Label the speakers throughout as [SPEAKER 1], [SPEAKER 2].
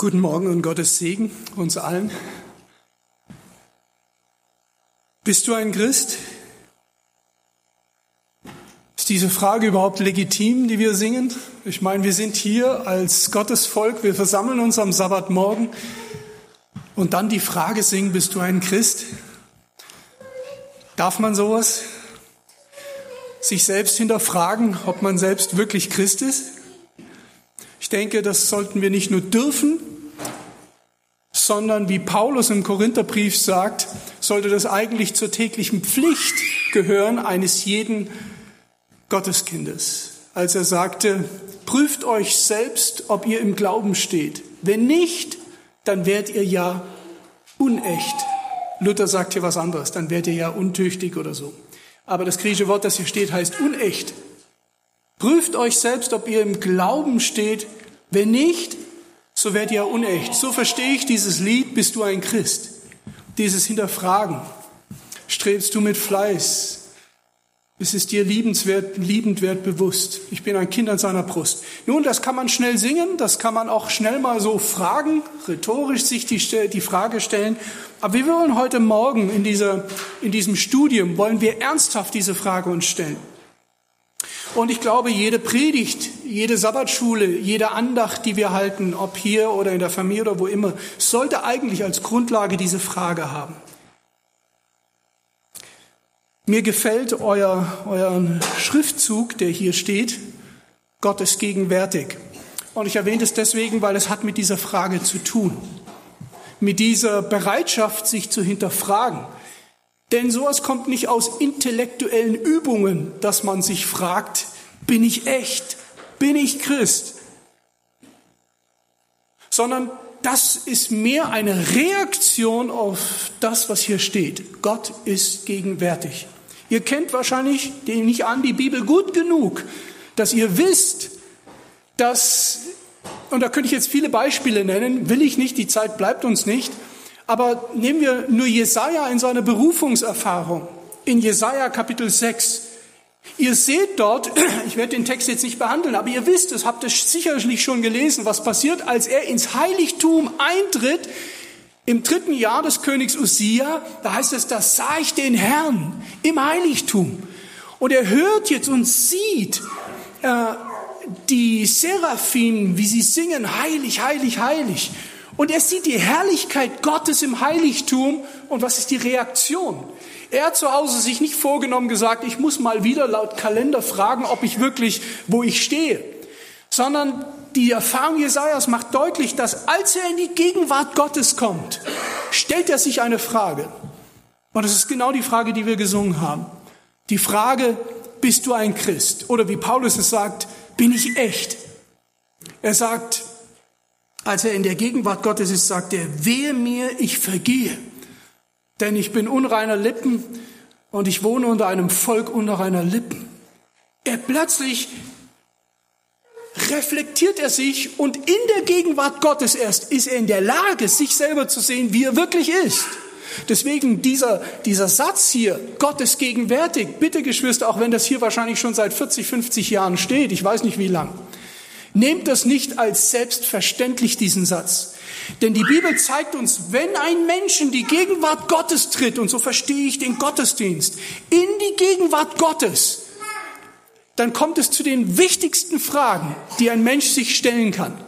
[SPEAKER 1] Guten Morgen und Gottes Segen uns allen. Bist du ein Christ? Ist diese Frage überhaupt legitim, die wir singen? Ich meine, wir sind hier als Gottesvolk, wir versammeln uns am Sabbatmorgen und dann die Frage singen, bist du ein Christ? Darf man sowas? Sich selbst hinterfragen, ob man selbst wirklich Christ ist? Ich denke, das sollten wir nicht nur dürfen, sondern wie Paulus im Korintherbrief sagt, sollte das eigentlich zur täglichen Pflicht gehören eines jeden Gotteskindes. Als er sagte, prüft euch selbst, ob ihr im Glauben steht. Wenn nicht, dann werdet ihr ja unecht. Luther sagt hier was anderes, dann werdet ihr ja untüchtig oder so. Aber das griechische Wort, das hier steht, heißt unecht. Prüft euch selbst, ob ihr im Glauben steht. Wenn nicht, so werdet ihr unecht. So verstehe ich dieses Lied, bist du ein Christ. Dieses Hinterfragen. Strebst du mit Fleiß? Ist es dir liebenswert, liebend wert bewusst? Ich bin ein Kind an seiner Brust. Nun, das kann man schnell singen, das kann man auch schnell mal so fragen, rhetorisch sich die, die Frage stellen. Aber wir wollen heute Morgen in, dieser, in diesem Studium, wollen wir ernsthaft diese Frage uns stellen. Und ich glaube, jede Predigt, jede Sabbatschule, jede Andacht, die wir halten, ob hier oder in der Familie oder wo immer, sollte eigentlich als Grundlage diese Frage haben. Mir gefällt euer, euer Schriftzug, der hier steht, Gott ist gegenwärtig. Und ich erwähne es deswegen, weil es hat mit dieser Frage zu tun. Mit dieser Bereitschaft, sich zu hinterfragen. Denn sowas kommt nicht aus intellektuellen Übungen, dass man sich fragt, bin ich echt? Bin ich Christ? Sondern das ist mehr eine Reaktion auf das, was hier steht. Gott ist gegenwärtig. Ihr kennt wahrscheinlich, nehme ich an, die Bibel gut genug, dass ihr wisst, dass, und da könnte ich jetzt viele Beispiele nennen, will ich nicht, die Zeit bleibt uns nicht, aber nehmen wir nur Jesaja in seiner Berufungserfahrung. In Jesaja Kapitel 6. Ihr seht dort, ich werde den Text jetzt nicht behandeln, aber ihr wisst es, habt es sicherlich schon gelesen, was passiert, als er ins Heiligtum eintritt. Im dritten Jahr des Königs Usia, da heißt es, da sah ich den Herrn im Heiligtum. Und er hört jetzt und sieht äh, die Seraphim, wie sie singen, heilig, heilig, heilig. Und er sieht die Herrlichkeit Gottes im Heiligtum. Und was ist die Reaktion? Er hat zu Hause sich nicht vorgenommen gesagt, ich muss mal wieder laut Kalender fragen, ob ich wirklich, wo ich stehe. Sondern die Erfahrung Jesajas macht deutlich, dass als er in die Gegenwart Gottes kommt, stellt er sich eine Frage. Und das ist genau die Frage, die wir gesungen haben. Die Frage, bist du ein Christ? Oder wie Paulus es sagt, bin ich echt? Er sagt, als er in der Gegenwart Gottes ist, sagt er, wehe mir, ich vergehe, denn ich bin unreiner Lippen und ich wohne unter einem Volk unreiner Lippen. Er plötzlich reflektiert er sich und in der Gegenwart Gottes erst ist er in der Lage, sich selber zu sehen, wie er wirklich ist. Deswegen dieser, dieser Satz hier, Gott ist gegenwärtig, bitte Geschwister, auch wenn das hier wahrscheinlich schon seit 40, 50 Jahren steht, ich weiß nicht wie lang. Nehmt das nicht als selbstverständlich, diesen Satz. Denn die Bibel zeigt uns, wenn ein Mensch in die Gegenwart Gottes tritt, und so verstehe ich den Gottesdienst, in die Gegenwart Gottes, dann kommt es zu den wichtigsten Fragen, die ein Mensch sich stellen kann.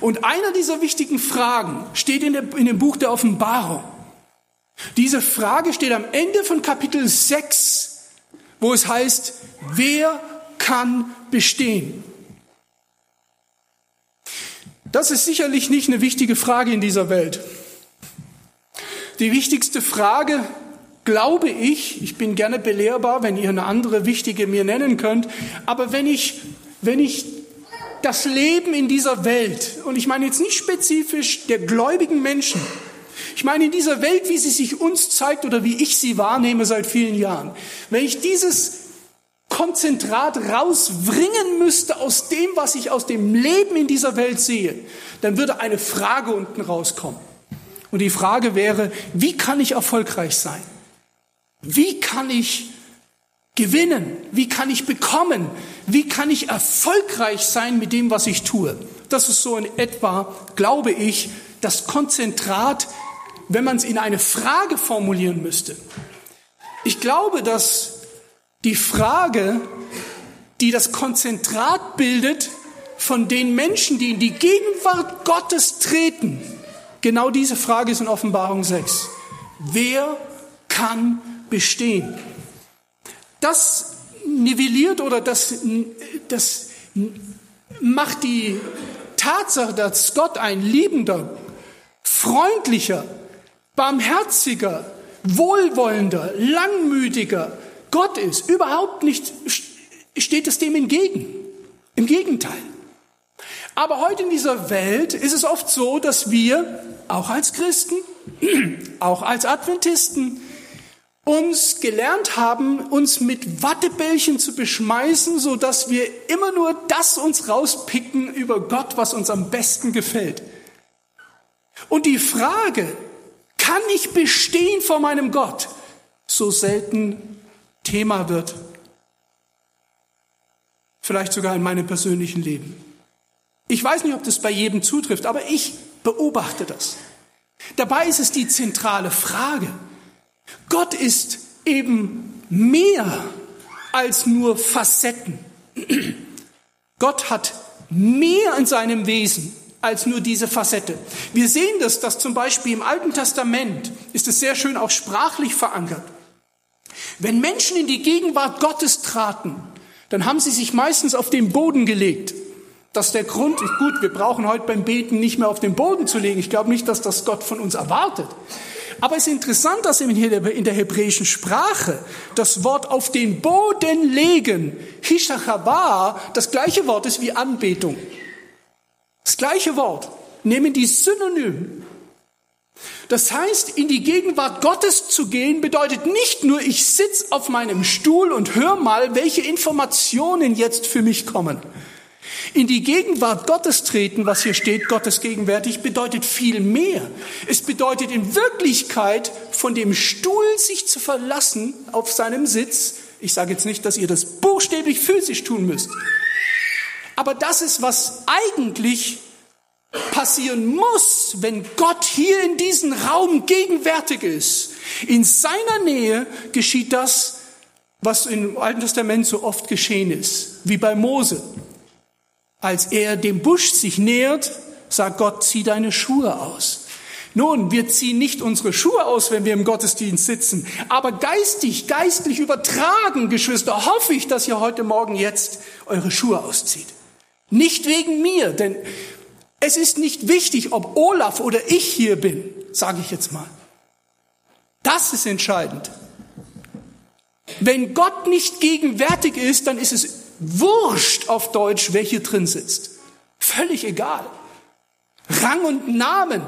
[SPEAKER 1] Und einer dieser wichtigen Fragen steht in, der, in dem Buch der Offenbarung. Diese Frage steht am Ende von Kapitel 6, wo es heißt, wer kann bestehen? Das ist sicherlich nicht eine wichtige Frage in dieser Welt. Die wichtigste Frage, glaube ich, ich bin gerne belehrbar, wenn ihr eine andere wichtige mir nennen könnt, aber wenn ich, wenn ich das Leben in dieser Welt, und ich meine jetzt nicht spezifisch der gläubigen Menschen, ich meine in dieser Welt, wie sie sich uns zeigt oder wie ich sie wahrnehme seit vielen Jahren, wenn ich dieses Konzentrat rausbringen müsste aus dem, was ich aus dem Leben in dieser Welt sehe, dann würde eine Frage unten rauskommen. Und die Frage wäre, wie kann ich erfolgreich sein? Wie kann ich gewinnen? Wie kann ich bekommen? Wie kann ich erfolgreich sein mit dem, was ich tue? Das ist so in etwa, glaube ich, das Konzentrat, wenn man es in eine Frage formulieren müsste. Ich glaube, dass die Frage, die das Konzentrat bildet von den Menschen, die in die Gegenwart Gottes treten, genau diese Frage ist in Offenbarung 6. Wer kann bestehen? Das nivelliert oder das, das macht die Tatsache, dass Gott ein liebender, freundlicher, barmherziger, wohlwollender, langmütiger Gott ist, überhaupt nicht, steht es dem entgegen. Im Gegenteil. Aber heute in dieser Welt ist es oft so, dass wir, auch als Christen, auch als Adventisten, uns gelernt haben, uns mit Wattebällchen zu beschmeißen, so dass wir immer nur das uns rauspicken über Gott, was uns am besten gefällt. Und die Frage, kann ich bestehen vor meinem Gott, so selten Thema wird. Vielleicht sogar in meinem persönlichen Leben. Ich weiß nicht, ob das bei jedem zutrifft, aber ich beobachte das. Dabei ist es die zentrale Frage. Gott ist eben mehr als nur Facetten. Gott hat mehr in seinem Wesen als nur diese Facette. Wir sehen das, dass zum Beispiel im Alten Testament ist es sehr schön auch sprachlich verankert. Wenn Menschen in die Gegenwart Gottes traten, dann haben sie sich meistens auf den Boden gelegt. Das ist der Grund. Gut, wir brauchen heute beim Beten nicht mehr auf den Boden zu legen. Ich glaube nicht, dass das Gott von uns erwartet. Aber es ist interessant, dass in der hebräischen Sprache das Wort auf den Boden legen, Hishachaba, das gleiche Wort ist wie Anbetung. Das gleiche Wort. Nehmen die Synonym. Das heißt, in die Gegenwart Gottes zu gehen, bedeutet nicht nur, ich sitze auf meinem Stuhl und höre mal, welche Informationen jetzt für mich kommen. In die Gegenwart Gottes treten, was hier steht, Gottes gegenwärtig, bedeutet viel mehr. Es bedeutet in Wirklichkeit von dem Stuhl sich zu verlassen auf seinem Sitz. Ich sage jetzt nicht, dass ihr das buchstäblich physisch tun müsst. Aber das ist, was eigentlich passieren muss, wenn Gott hier in diesem Raum gegenwärtig ist. In seiner Nähe geschieht das, was im Alten Testament so oft geschehen ist, wie bei Mose. Als er dem Busch sich nähert, sagt Gott, zieh deine Schuhe aus. Nun, wir ziehen nicht unsere Schuhe aus, wenn wir im Gottesdienst sitzen, aber geistig, geistlich übertragen, Geschwister, hoffe ich, dass ihr heute Morgen jetzt eure Schuhe auszieht. Nicht wegen mir, denn es ist nicht wichtig, ob Olaf oder ich hier bin, sage ich jetzt mal. Das ist entscheidend. Wenn Gott nicht gegenwärtig ist, dann ist es wurscht auf Deutsch, wer hier drin sitzt. Völlig egal. Rang und Namen,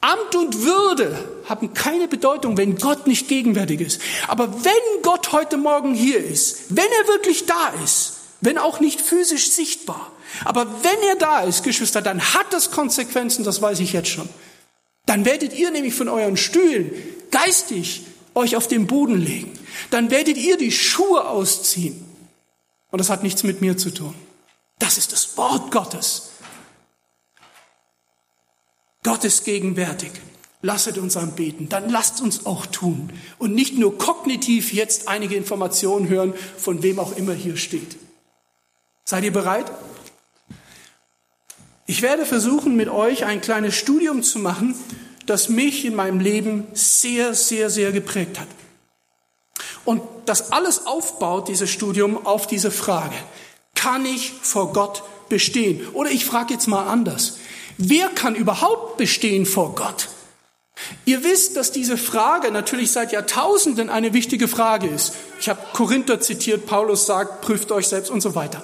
[SPEAKER 1] Amt und Würde haben keine Bedeutung, wenn Gott nicht gegenwärtig ist. Aber wenn Gott heute Morgen hier ist, wenn er wirklich da ist, wenn auch nicht physisch sichtbar. Aber wenn er da ist, Geschwister, dann hat das Konsequenzen, das weiß ich jetzt schon. Dann werdet ihr nämlich von euren Stühlen geistig euch auf den Boden legen. Dann werdet ihr die Schuhe ausziehen. Und das hat nichts mit mir zu tun. Das ist das Wort Gottes. Gott ist gegenwärtig. Lasset uns anbeten. Dann lasst uns auch tun. Und nicht nur kognitiv jetzt einige Informationen hören, von wem auch immer hier steht. Seid ihr bereit? Ich werde versuchen, mit euch ein kleines Studium zu machen, das mich in meinem Leben sehr, sehr, sehr geprägt hat. Und das alles aufbaut, dieses Studium, auf diese Frage. Kann ich vor Gott bestehen? Oder ich frage jetzt mal anders. Wer kann überhaupt bestehen vor Gott? Ihr wisst, dass diese Frage natürlich seit Jahrtausenden eine wichtige Frage ist. Ich habe Korinther zitiert, Paulus sagt, prüft euch selbst und so weiter.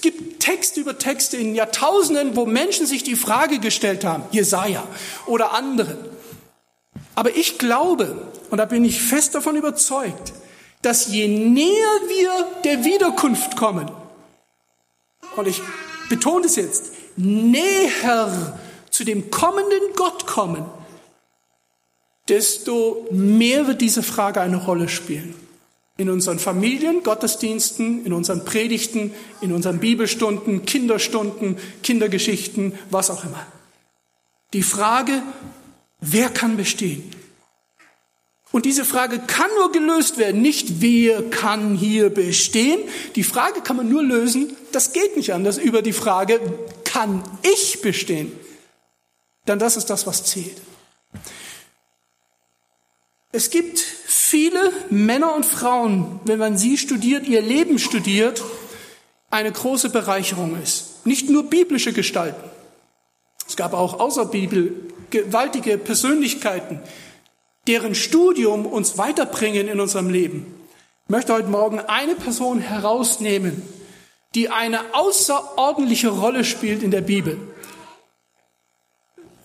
[SPEAKER 1] Es gibt Texte über Texte in Jahrtausenden, wo Menschen sich die Frage gestellt haben, Jesaja oder andere. Aber ich glaube, und da bin ich fest davon überzeugt, dass je näher wir der Wiederkunft kommen, und ich betone es jetzt, näher zu dem kommenden Gott kommen, desto mehr wird diese Frage eine Rolle spielen. In unseren Familien, Gottesdiensten, in unseren Predigten, in unseren Bibelstunden, Kinderstunden, Kindergeschichten, was auch immer. Die Frage, wer kann bestehen? Und diese Frage kann nur gelöst werden, nicht wer kann hier bestehen. Die Frage kann man nur lösen, das geht nicht anders, über die Frage, kann ich bestehen? Denn das ist das, was zählt. Es gibt viele Männer und Frauen, wenn man sie studiert, ihr Leben studiert, eine große Bereicherung ist. Nicht nur biblische Gestalten. Es gab auch außer Bibel gewaltige Persönlichkeiten, deren Studium uns weiterbringen in unserem Leben. Ich möchte heute Morgen eine Person herausnehmen, die eine außerordentliche Rolle spielt in der Bibel.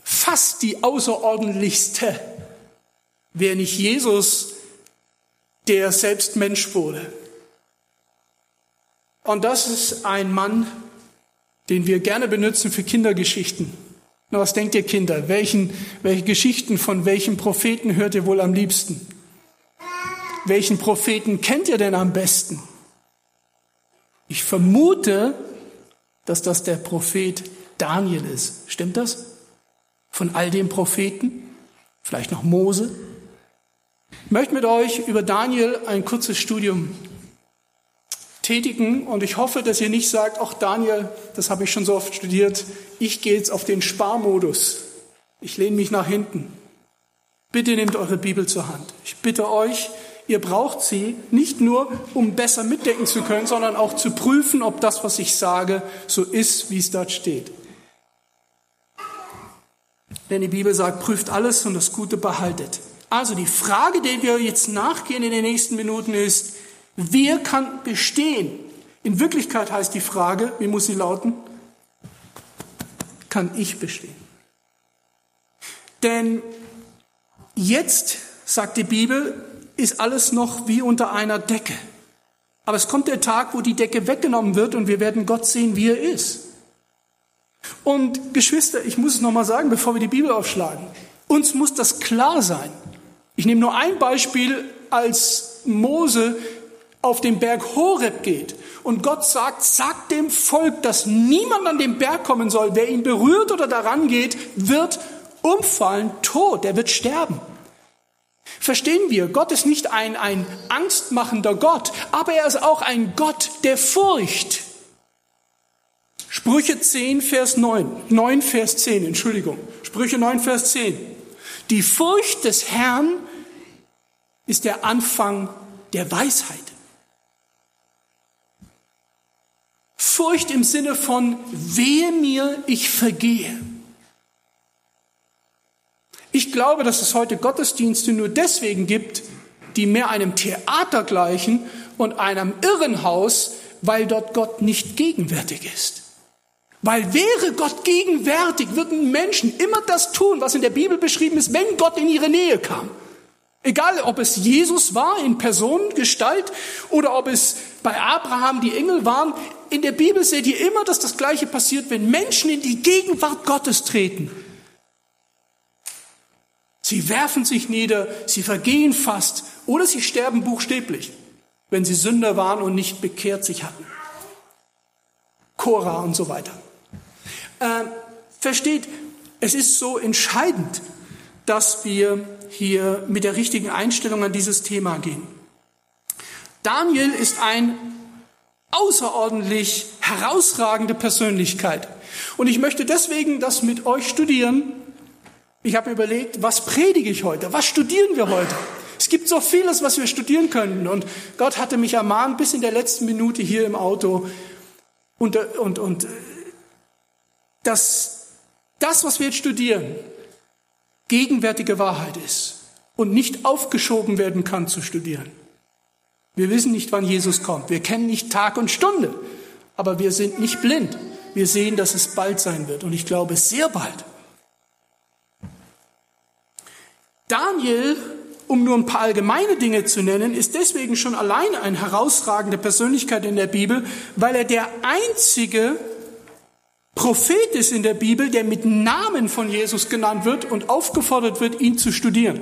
[SPEAKER 1] Fast die außerordentlichste wäre nicht Jesus, der selbst Mensch wurde. Und das ist ein Mann, den wir gerne benutzen für Kindergeschichten. Na, was denkt ihr Kinder? Welchen, welche Geschichten von welchen Propheten hört ihr wohl am liebsten? Welchen Propheten kennt ihr denn am besten? Ich vermute, dass das der Prophet Daniel ist. Stimmt das? Von all den Propheten? Vielleicht noch Mose? Ich möchte mit euch über Daniel ein kurzes Studium tätigen und ich hoffe, dass ihr nicht sagt, ach Daniel, das habe ich schon so oft studiert, ich gehe jetzt auf den Sparmodus. Ich lehne mich nach hinten. Bitte nehmt eure Bibel zur Hand. Ich bitte euch, ihr braucht sie nicht nur, um besser mitdenken zu können, sondern auch zu prüfen, ob das, was ich sage, so ist, wie es dort steht. Denn die Bibel sagt, prüft alles und das Gute behaltet. Also die Frage, der wir jetzt nachgehen in den nächsten Minuten ist, wer kann bestehen? In Wirklichkeit heißt die Frage, wie muss sie lauten? Kann ich bestehen? Denn jetzt, sagt die Bibel, ist alles noch wie unter einer Decke. Aber es kommt der Tag, wo die Decke weggenommen wird und wir werden Gott sehen, wie er ist. Und Geschwister, ich muss es nochmal sagen, bevor wir die Bibel aufschlagen. Uns muss das klar sein. Ich nehme nur ein Beispiel, als Mose auf den Berg Horeb geht und Gott sagt, sagt dem Volk, dass niemand an den Berg kommen soll. Wer ihn berührt oder daran geht, wird umfallen, tot, er wird sterben. Verstehen wir, Gott ist nicht ein, ein angstmachender Gott, aber er ist auch ein Gott der Furcht. Sprüche 10, Vers 9, 9, Vers 10, Entschuldigung. Sprüche 9, Vers 10. Die Furcht des Herrn ist der Anfang der Weisheit. Furcht im Sinne von, wehe mir, ich vergehe. Ich glaube, dass es heute Gottesdienste nur deswegen gibt, die mehr einem Theater gleichen und einem Irrenhaus, weil dort Gott nicht gegenwärtig ist. Weil wäre Gott gegenwärtig, würden Menschen immer das tun, was in der Bibel beschrieben ist, wenn Gott in ihre Nähe kam. Egal, ob es Jesus war in Personengestalt oder ob es bei Abraham die Engel waren, in der Bibel seht ihr immer, dass das Gleiche passiert, wenn Menschen in die Gegenwart Gottes treten. Sie werfen sich nieder, sie vergehen fast oder sie sterben buchstäblich, wenn sie Sünder waren und nicht bekehrt sich hatten. Korah und so weiter. Äh, versteht, es ist so entscheidend, dass wir hier mit der richtigen Einstellung an dieses Thema gehen. Daniel ist ein außerordentlich herausragende Persönlichkeit. Und ich möchte deswegen das mit euch studieren. Ich habe überlegt, was predige ich heute? Was studieren wir heute? Es gibt so vieles, was wir studieren können. Und Gott hatte mich ermahnt, bis in der letzten Minute hier im Auto. Und, und, und dass das, was wir jetzt studieren, gegenwärtige Wahrheit ist und nicht aufgeschoben werden kann zu studieren. Wir wissen nicht, wann Jesus kommt. Wir kennen nicht Tag und Stunde. Aber wir sind nicht blind. Wir sehen, dass es bald sein wird. Und ich glaube, sehr bald. Daniel, um nur ein paar allgemeine Dinge zu nennen, ist deswegen schon alleine eine herausragende Persönlichkeit in der Bibel, weil er der einzige Prophet ist in der Bibel, der mit Namen von Jesus genannt wird und aufgefordert wird, ihn zu studieren.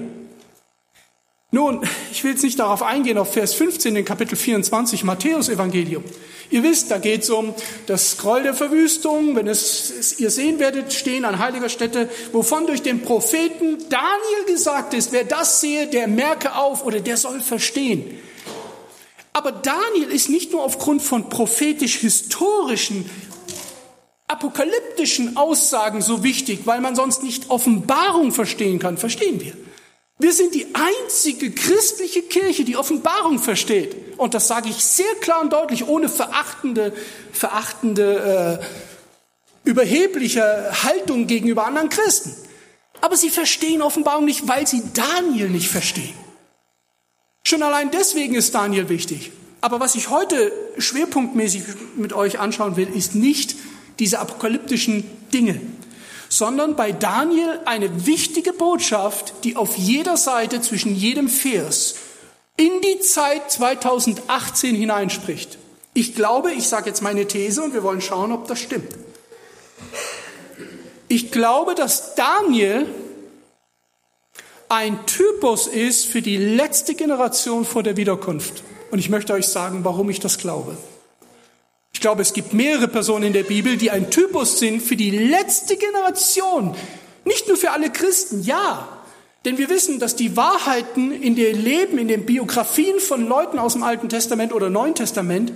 [SPEAKER 1] Nun, ich will jetzt nicht darauf eingehen, auf Vers 15 in Kapitel 24 Matthäus Evangelium. Ihr wisst, da geht es um das Scroll der Verwüstung. Wenn es, es, ihr sehen werdet, stehen an heiliger Stätte, wovon durch den Propheten Daniel gesagt ist, wer das sehe, der merke auf oder der soll verstehen. Aber Daniel ist nicht nur aufgrund von prophetisch-historischen, apokalyptischen Aussagen so wichtig, weil man sonst nicht Offenbarung verstehen kann. Verstehen wir? Wir sind die einzige christliche Kirche, die Offenbarung versteht. Und das sage ich sehr klar und deutlich, ohne verachtende, verachtende, äh, überhebliche Haltung gegenüber anderen Christen. Aber sie verstehen Offenbarung nicht, weil sie Daniel nicht verstehen. Schon allein deswegen ist Daniel wichtig. Aber was ich heute schwerpunktmäßig mit euch anschauen will, ist nicht diese apokalyptischen Dinge sondern bei Daniel eine wichtige Botschaft, die auf jeder Seite zwischen jedem Vers in die Zeit 2018 hineinspricht. Ich glaube, ich sage jetzt meine These und wir wollen schauen, ob das stimmt. Ich glaube, dass Daniel ein Typus ist für die letzte Generation vor der Wiederkunft. Und ich möchte euch sagen, warum ich das glaube. Ich glaube, es gibt mehrere Personen in der Bibel, die ein Typus sind für die letzte Generation. Nicht nur für alle Christen, ja. Denn wir wissen, dass die Wahrheiten in den Leben, in den Biografien von Leuten aus dem Alten Testament oder Neuen Testament,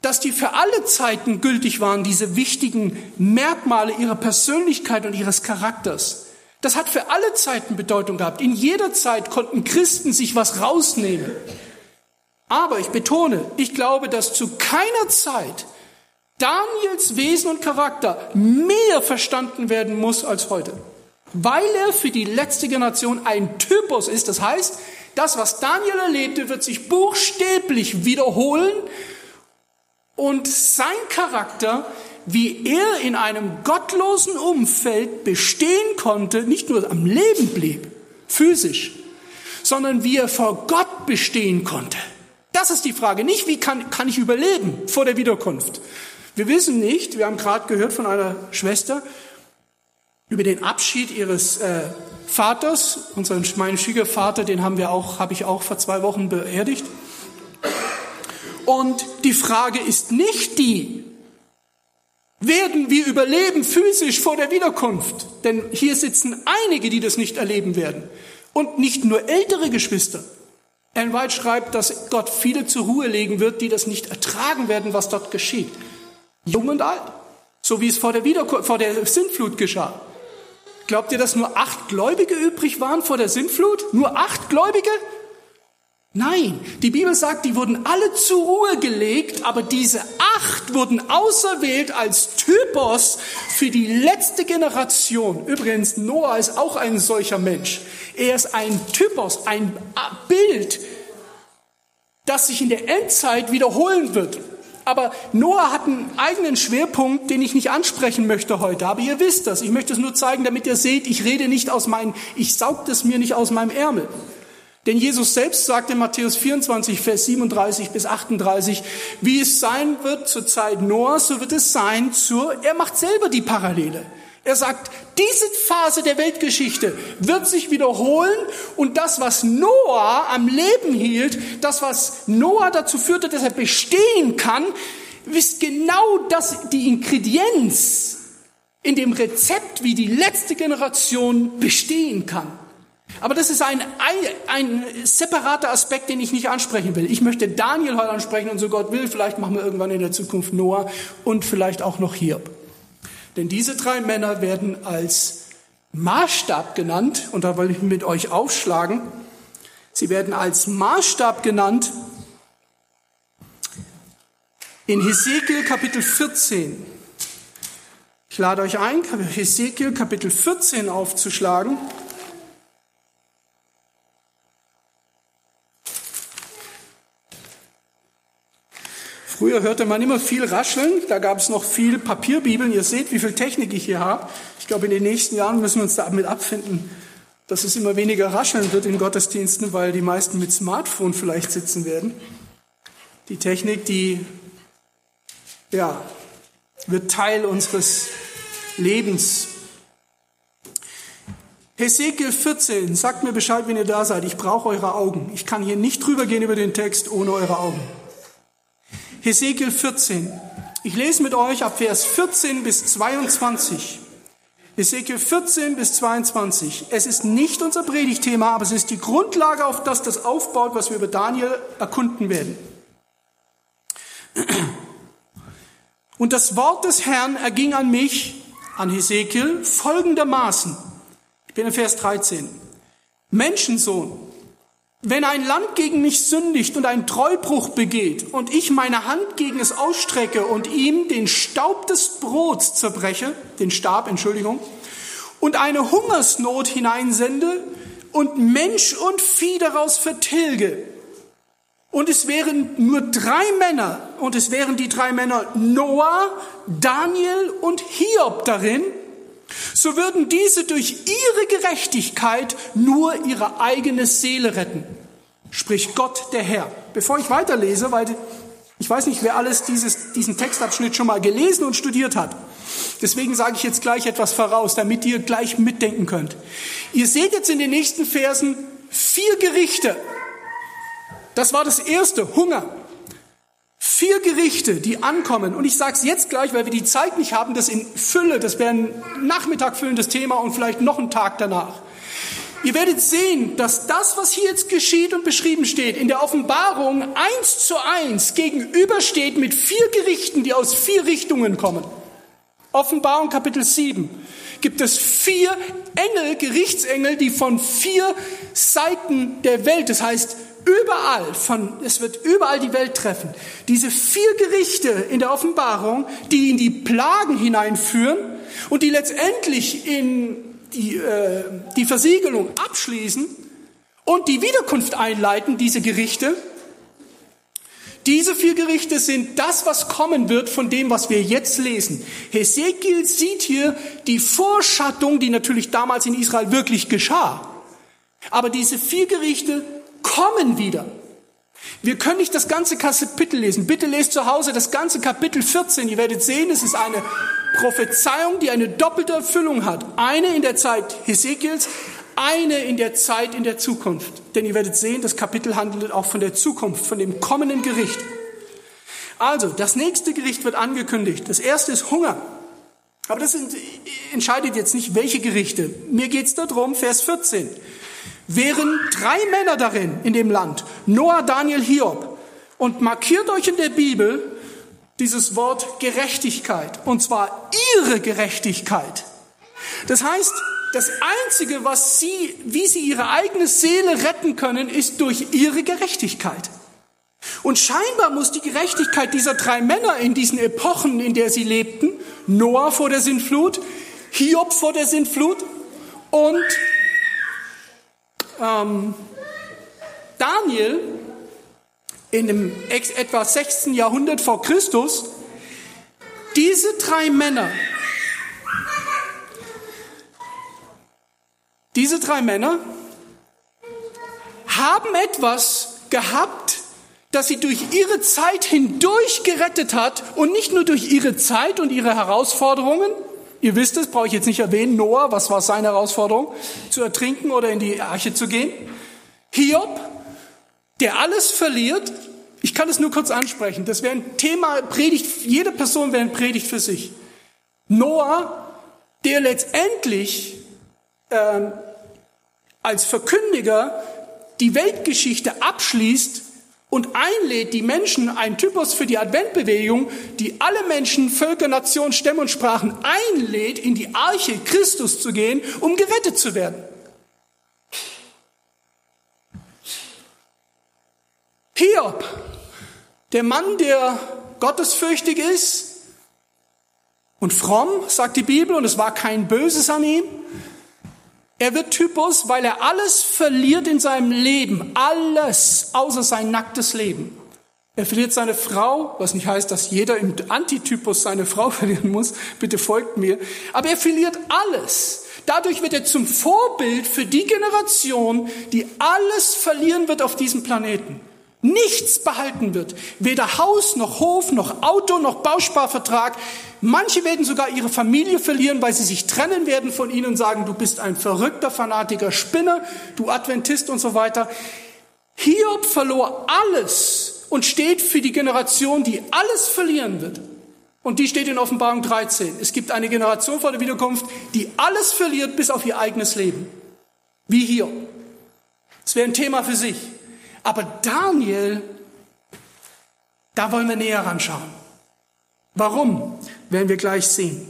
[SPEAKER 1] dass die für alle Zeiten gültig waren, diese wichtigen Merkmale ihrer Persönlichkeit und ihres Charakters. Das hat für alle Zeiten Bedeutung gehabt. In jeder Zeit konnten Christen sich was rausnehmen. Aber ich betone, ich glaube, dass zu keiner Zeit Daniels Wesen und Charakter mehr verstanden werden muss als heute. Weil er für die letzte Generation ein Typus ist. Das heißt, das, was Daniel erlebte, wird sich buchstäblich wiederholen und sein Charakter, wie er in einem gottlosen Umfeld bestehen konnte, nicht nur am Leben blieb, physisch, sondern wie er vor Gott bestehen konnte. Das ist die Frage. Nicht, wie kann, kann ich überleben vor der Wiederkunft. Wir wissen nicht, wir haben gerade gehört von einer Schwester über den Abschied ihres äh, Vaters, unseren meinen Schwiegervater, den haben wir auch, habe ich auch vor zwei Wochen beerdigt. Und die Frage ist nicht die, werden wir überleben physisch vor der Wiederkunft? Denn hier sitzen einige, die das nicht erleben werden. Und nicht nur ältere Geschwister. Ellen White schreibt, dass Gott viele zur Ruhe legen wird, die das nicht ertragen werden, was dort geschieht. Jung und alt. So wie es vor der, Wiederkur vor der Sintflut geschah. Glaubt ihr, dass nur acht Gläubige übrig waren vor der Sintflut? Nur acht Gläubige? Nein, die Bibel sagt, die wurden alle zur Ruhe gelegt, aber diese acht wurden auserwählt als Typos für die letzte Generation. Übrigens, Noah ist auch ein solcher Mensch. Er ist ein Typos, ein Bild, das sich in der Endzeit wiederholen wird. Aber Noah hat einen eigenen Schwerpunkt, den ich nicht ansprechen möchte heute. Aber ihr wisst das. Ich möchte es nur zeigen, damit ihr seht, ich rede nicht aus meinem, ich saug das mir nicht aus meinem Ärmel. Denn Jesus selbst sagt in Matthäus 24, Vers 37 bis 38, wie es sein wird zur Zeit Noahs, so wird es sein zur, er macht selber die Parallele. Er sagt, diese Phase der Weltgeschichte wird sich wiederholen und das, was Noah am Leben hielt, das, was Noah dazu führte, dass er bestehen kann, ist genau das, die Ingredienz in dem Rezept, wie die letzte Generation bestehen kann. Aber das ist ein, ein, separater Aspekt, den ich nicht ansprechen will. Ich möchte Daniel heute ansprechen und so Gott will, vielleicht machen wir irgendwann in der Zukunft Noah und vielleicht auch noch Hiob. Denn diese drei Männer werden als Maßstab genannt, und da will ich mit euch aufschlagen, sie werden als Maßstab genannt in Hesekiel Kapitel 14. Ich lade euch ein, Hesekiel Kapitel 14 aufzuschlagen. Früher hörte man immer viel rascheln, da gab es noch viel Papierbibeln. Ihr seht, wie viel Technik ich hier habe. Ich glaube, in den nächsten Jahren müssen wir uns damit abfinden, dass es immer weniger rascheln wird in Gottesdiensten, weil die meisten mit Smartphone vielleicht sitzen werden. Die Technik, die ja, wird Teil unseres Lebens. Hesekiel 14, sagt mir Bescheid, wenn ihr da seid. Ich brauche eure Augen. Ich kann hier nicht drüber gehen über den Text ohne eure Augen. Hesekiel 14. Ich lese mit euch ab Vers 14 bis 22. Hesekiel 14 bis 22. Es ist nicht unser Predigtthema, aber es ist die Grundlage, auf das das aufbaut, was wir über Daniel erkunden werden. Und das Wort des Herrn erging an mich, an Hesekiel, folgendermaßen. Ich bin in Vers 13. Menschensohn, wenn ein Land gegen mich sündigt und einen Treubruch begeht und ich meine Hand gegen es ausstrecke und ihm den Staub des Brots zerbreche, den Stab, Entschuldigung, und eine Hungersnot hineinsende und Mensch und Vieh daraus vertilge, und es wären nur drei Männer, und es wären die drei Männer Noah, Daniel und Hiob darin, so würden diese durch ihre Gerechtigkeit nur ihre eigene Seele retten. Sprich Gott der Herr. Bevor ich weiterlese, weil ich weiß nicht, wer alles dieses, diesen Textabschnitt schon mal gelesen und studiert hat. Deswegen sage ich jetzt gleich etwas voraus, damit ihr gleich mitdenken könnt. Ihr seht jetzt in den nächsten Versen vier Gerichte. Das war das erste, Hunger. Vier Gerichte, die ankommen. Und ich sage es jetzt gleich, weil wir die Zeit nicht haben, das in Fülle, das wäre ein Nachmittag füllendes Thema und vielleicht noch ein Tag danach. Ihr werdet sehen, dass das, was hier jetzt geschieht und beschrieben steht, in der Offenbarung eins zu eins gegenübersteht mit vier Gerichten, die aus vier Richtungen kommen. Offenbarung Kapitel 7 gibt es vier Engel, Gerichtsengel, die von vier Seiten der Welt, das heißt überall, von, es wird überall die Welt treffen. Diese vier Gerichte in der Offenbarung, die in die Plagen hineinführen und die letztendlich in die, äh, die Versiegelung abschließen und die Wiederkunft einleiten, diese Gerichte. Diese vier Gerichte sind das, was kommen wird von dem, was wir jetzt lesen. Hesekiel sieht hier die Vorschattung, die natürlich damals in Israel wirklich geschah. Aber diese vier Gerichte kommen wieder. Wir können nicht das ganze Kapitel lesen. Bitte lest zu Hause das ganze Kapitel 14. Ihr werdet sehen, es ist eine Prophezeiung, die eine doppelte Erfüllung hat. Eine in der Zeit Hesekiels, eine in der Zeit in der Zukunft. Denn ihr werdet sehen, das Kapitel handelt auch von der Zukunft, von dem kommenden Gericht. Also, das nächste Gericht wird angekündigt. Das erste ist Hunger. Aber das entscheidet jetzt nicht, welche Gerichte. Mir geht es darum, Vers 14 wären drei Männer darin in dem Land, Noah, Daniel, Hiob. Und markiert euch in der Bibel dieses Wort Gerechtigkeit, und zwar ihre Gerechtigkeit. Das heißt, das Einzige, was sie, wie sie ihre eigene Seele retten können, ist durch ihre Gerechtigkeit. Und scheinbar muss die Gerechtigkeit dieser drei Männer in diesen Epochen, in der sie lebten, Noah vor der Sintflut, Hiob vor der Sintflut und ähm, Daniel in dem etwa 16. Jahrhundert vor Christus, diese drei Männer, diese drei Männer haben etwas gehabt, das sie durch ihre Zeit hindurch gerettet hat und nicht nur durch ihre Zeit und ihre Herausforderungen, Ihr wisst es, brauche ich jetzt nicht erwähnen. Noah, was war seine Herausforderung? Zu ertrinken oder in die Arche zu gehen. Hiob, der alles verliert. Ich kann es nur kurz ansprechen. Das wäre ein Thema, Predigt, jede Person wäre ein Predigt für sich. Noah, der letztendlich ähm, als Verkündiger die Weltgeschichte abschließt und einlädt die Menschen, ein Typus für die Adventbewegung, die alle Menschen, Völker, Nationen, Stämme und Sprachen einlädt, in die Arche Christus zu gehen, um gerettet zu werden. Hiob, der Mann, der gottesfürchtig ist und fromm, sagt die Bibel, und es war kein Böses an ihm, er wird Typus, weil er alles verliert in seinem Leben. Alles, außer sein nacktes Leben. Er verliert seine Frau, was nicht heißt, dass jeder im Antitypus seine Frau verlieren muss. Bitte folgt mir. Aber er verliert alles. Dadurch wird er zum Vorbild für die Generation, die alles verlieren wird auf diesem Planeten. Nichts behalten wird. Weder Haus noch Hof noch Auto noch Bausparvertrag. Manche werden sogar ihre Familie verlieren, weil sie sich trennen werden von ihnen und sagen, du bist ein verrückter Fanatiker, Spinner, du Adventist und so weiter. Hiob verlor alles und steht für die Generation, die alles verlieren wird. Und die steht in Offenbarung 13. Es gibt eine Generation vor der Wiederkunft, die alles verliert bis auf ihr eigenes Leben. Wie hier. Das wäre ein Thema für sich. Aber Daniel, da wollen wir näher ranschauen. Warum? Werden wir gleich sehen.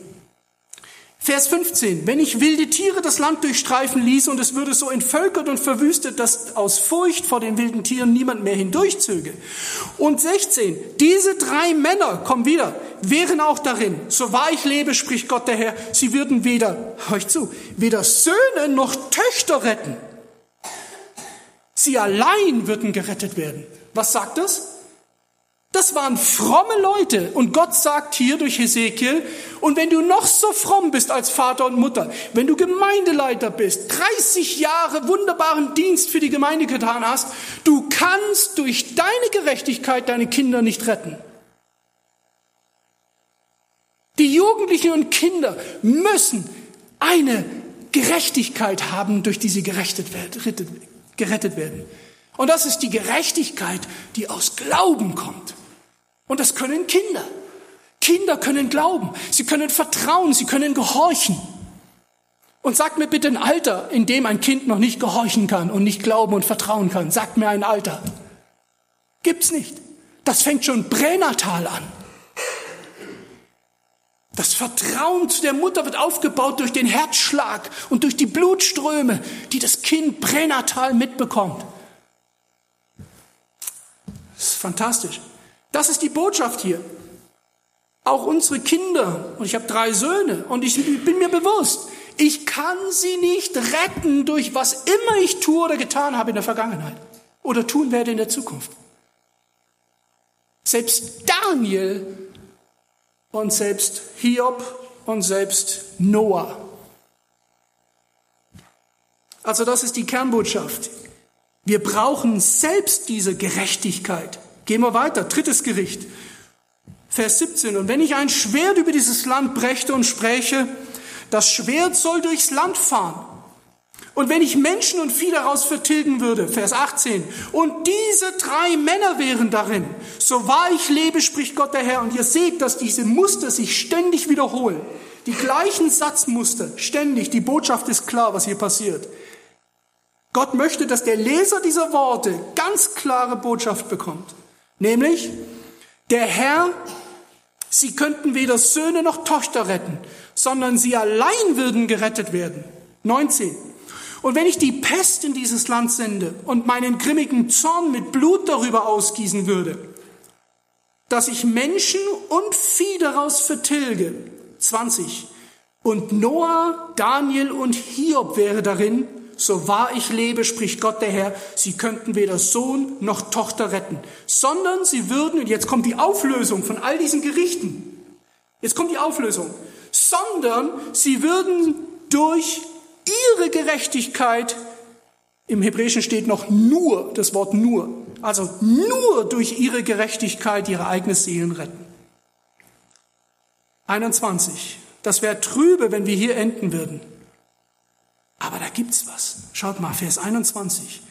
[SPEAKER 1] Vers 15. Wenn ich wilde Tiere das Land durchstreifen ließ und es würde so entvölkert und verwüstet, dass aus Furcht vor den wilden Tieren niemand mehr hindurchzöge. Und 16. Diese drei Männer, kommen wieder, wären auch darin. So wahr ich lebe, spricht Gott der Herr, sie würden weder, euch zu, weder Söhne noch Töchter retten. Sie allein würden gerettet werden. Was sagt das? Das waren fromme Leute. Und Gott sagt hier durch Hesekiel, und wenn du noch so fromm bist als Vater und Mutter, wenn du Gemeindeleiter bist, 30 Jahre wunderbaren Dienst für die Gemeinde getan hast, du kannst durch deine Gerechtigkeit deine Kinder nicht retten. Die Jugendlichen und Kinder müssen eine Gerechtigkeit haben, durch die sie gerettet werden. Und das ist die Gerechtigkeit, die aus Glauben kommt. Und das können Kinder. Kinder können glauben, sie können vertrauen, sie können gehorchen. Und sagt mir bitte ein Alter, in dem ein Kind noch nicht gehorchen kann und nicht glauben und vertrauen kann. Sagt mir ein Alter. Gibt's nicht. Das fängt schon pränatal an. Das Vertrauen zu der Mutter wird aufgebaut durch den Herzschlag und durch die Blutströme, die das Kind pränatal mitbekommt. Das ist fantastisch. Das ist die Botschaft hier. Auch unsere Kinder, und ich habe drei Söhne, und ich bin mir bewusst, ich kann sie nicht retten durch was immer ich tue oder getan habe in der Vergangenheit oder tun werde in der Zukunft. Selbst Daniel und selbst Hiob und selbst Noah. Also das ist die Kernbotschaft. Wir brauchen selbst diese Gerechtigkeit. Gehen wir weiter. Drittes Gericht. Vers 17. Und wenn ich ein Schwert über dieses Land brächte und spräche, das Schwert soll durchs Land fahren. Und wenn ich Menschen und Vieh daraus vertilgen würde, Vers 18, und diese drei Männer wären darin, so wahr ich lebe, spricht Gott der Herr. Und ihr seht, dass diese Muster sich ständig wiederholen. Die gleichen Satzmuster, ständig. Die Botschaft ist klar, was hier passiert. Gott möchte, dass der Leser dieser Worte ganz klare Botschaft bekommt. Nämlich, der Herr, sie könnten weder Söhne noch Tochter retten, sondern sie allein würden gerettet werden. 19. Und wenn ich die Pest in dieses Land sende und meinen grimmigen Zorn mit Blut darüber ausgießen würde, dass ich Menschen und Vieh daraus vertilge, 20. Und Noah, Daniel und Hiob wäre darin, so wahr ich lebe, spricht Gott der Herr, sie könnten weder Sohn noch Tochter retten, sondern sie würden, und jetzt kommt die Auflösung von all diesen Gerichten, jetzt kommt die Auflösung, sondern sie würden durch ihre Gerechtigkeit, im Hebräischen steht noch nur, das Wort nur, also nur durch ihre Gerechtigkeit ihre eigene Seelen retten. 21. Das wäre trübe, wenn wir hier enden würden. Aber da gibt's was. Schaut mal, Vers 21.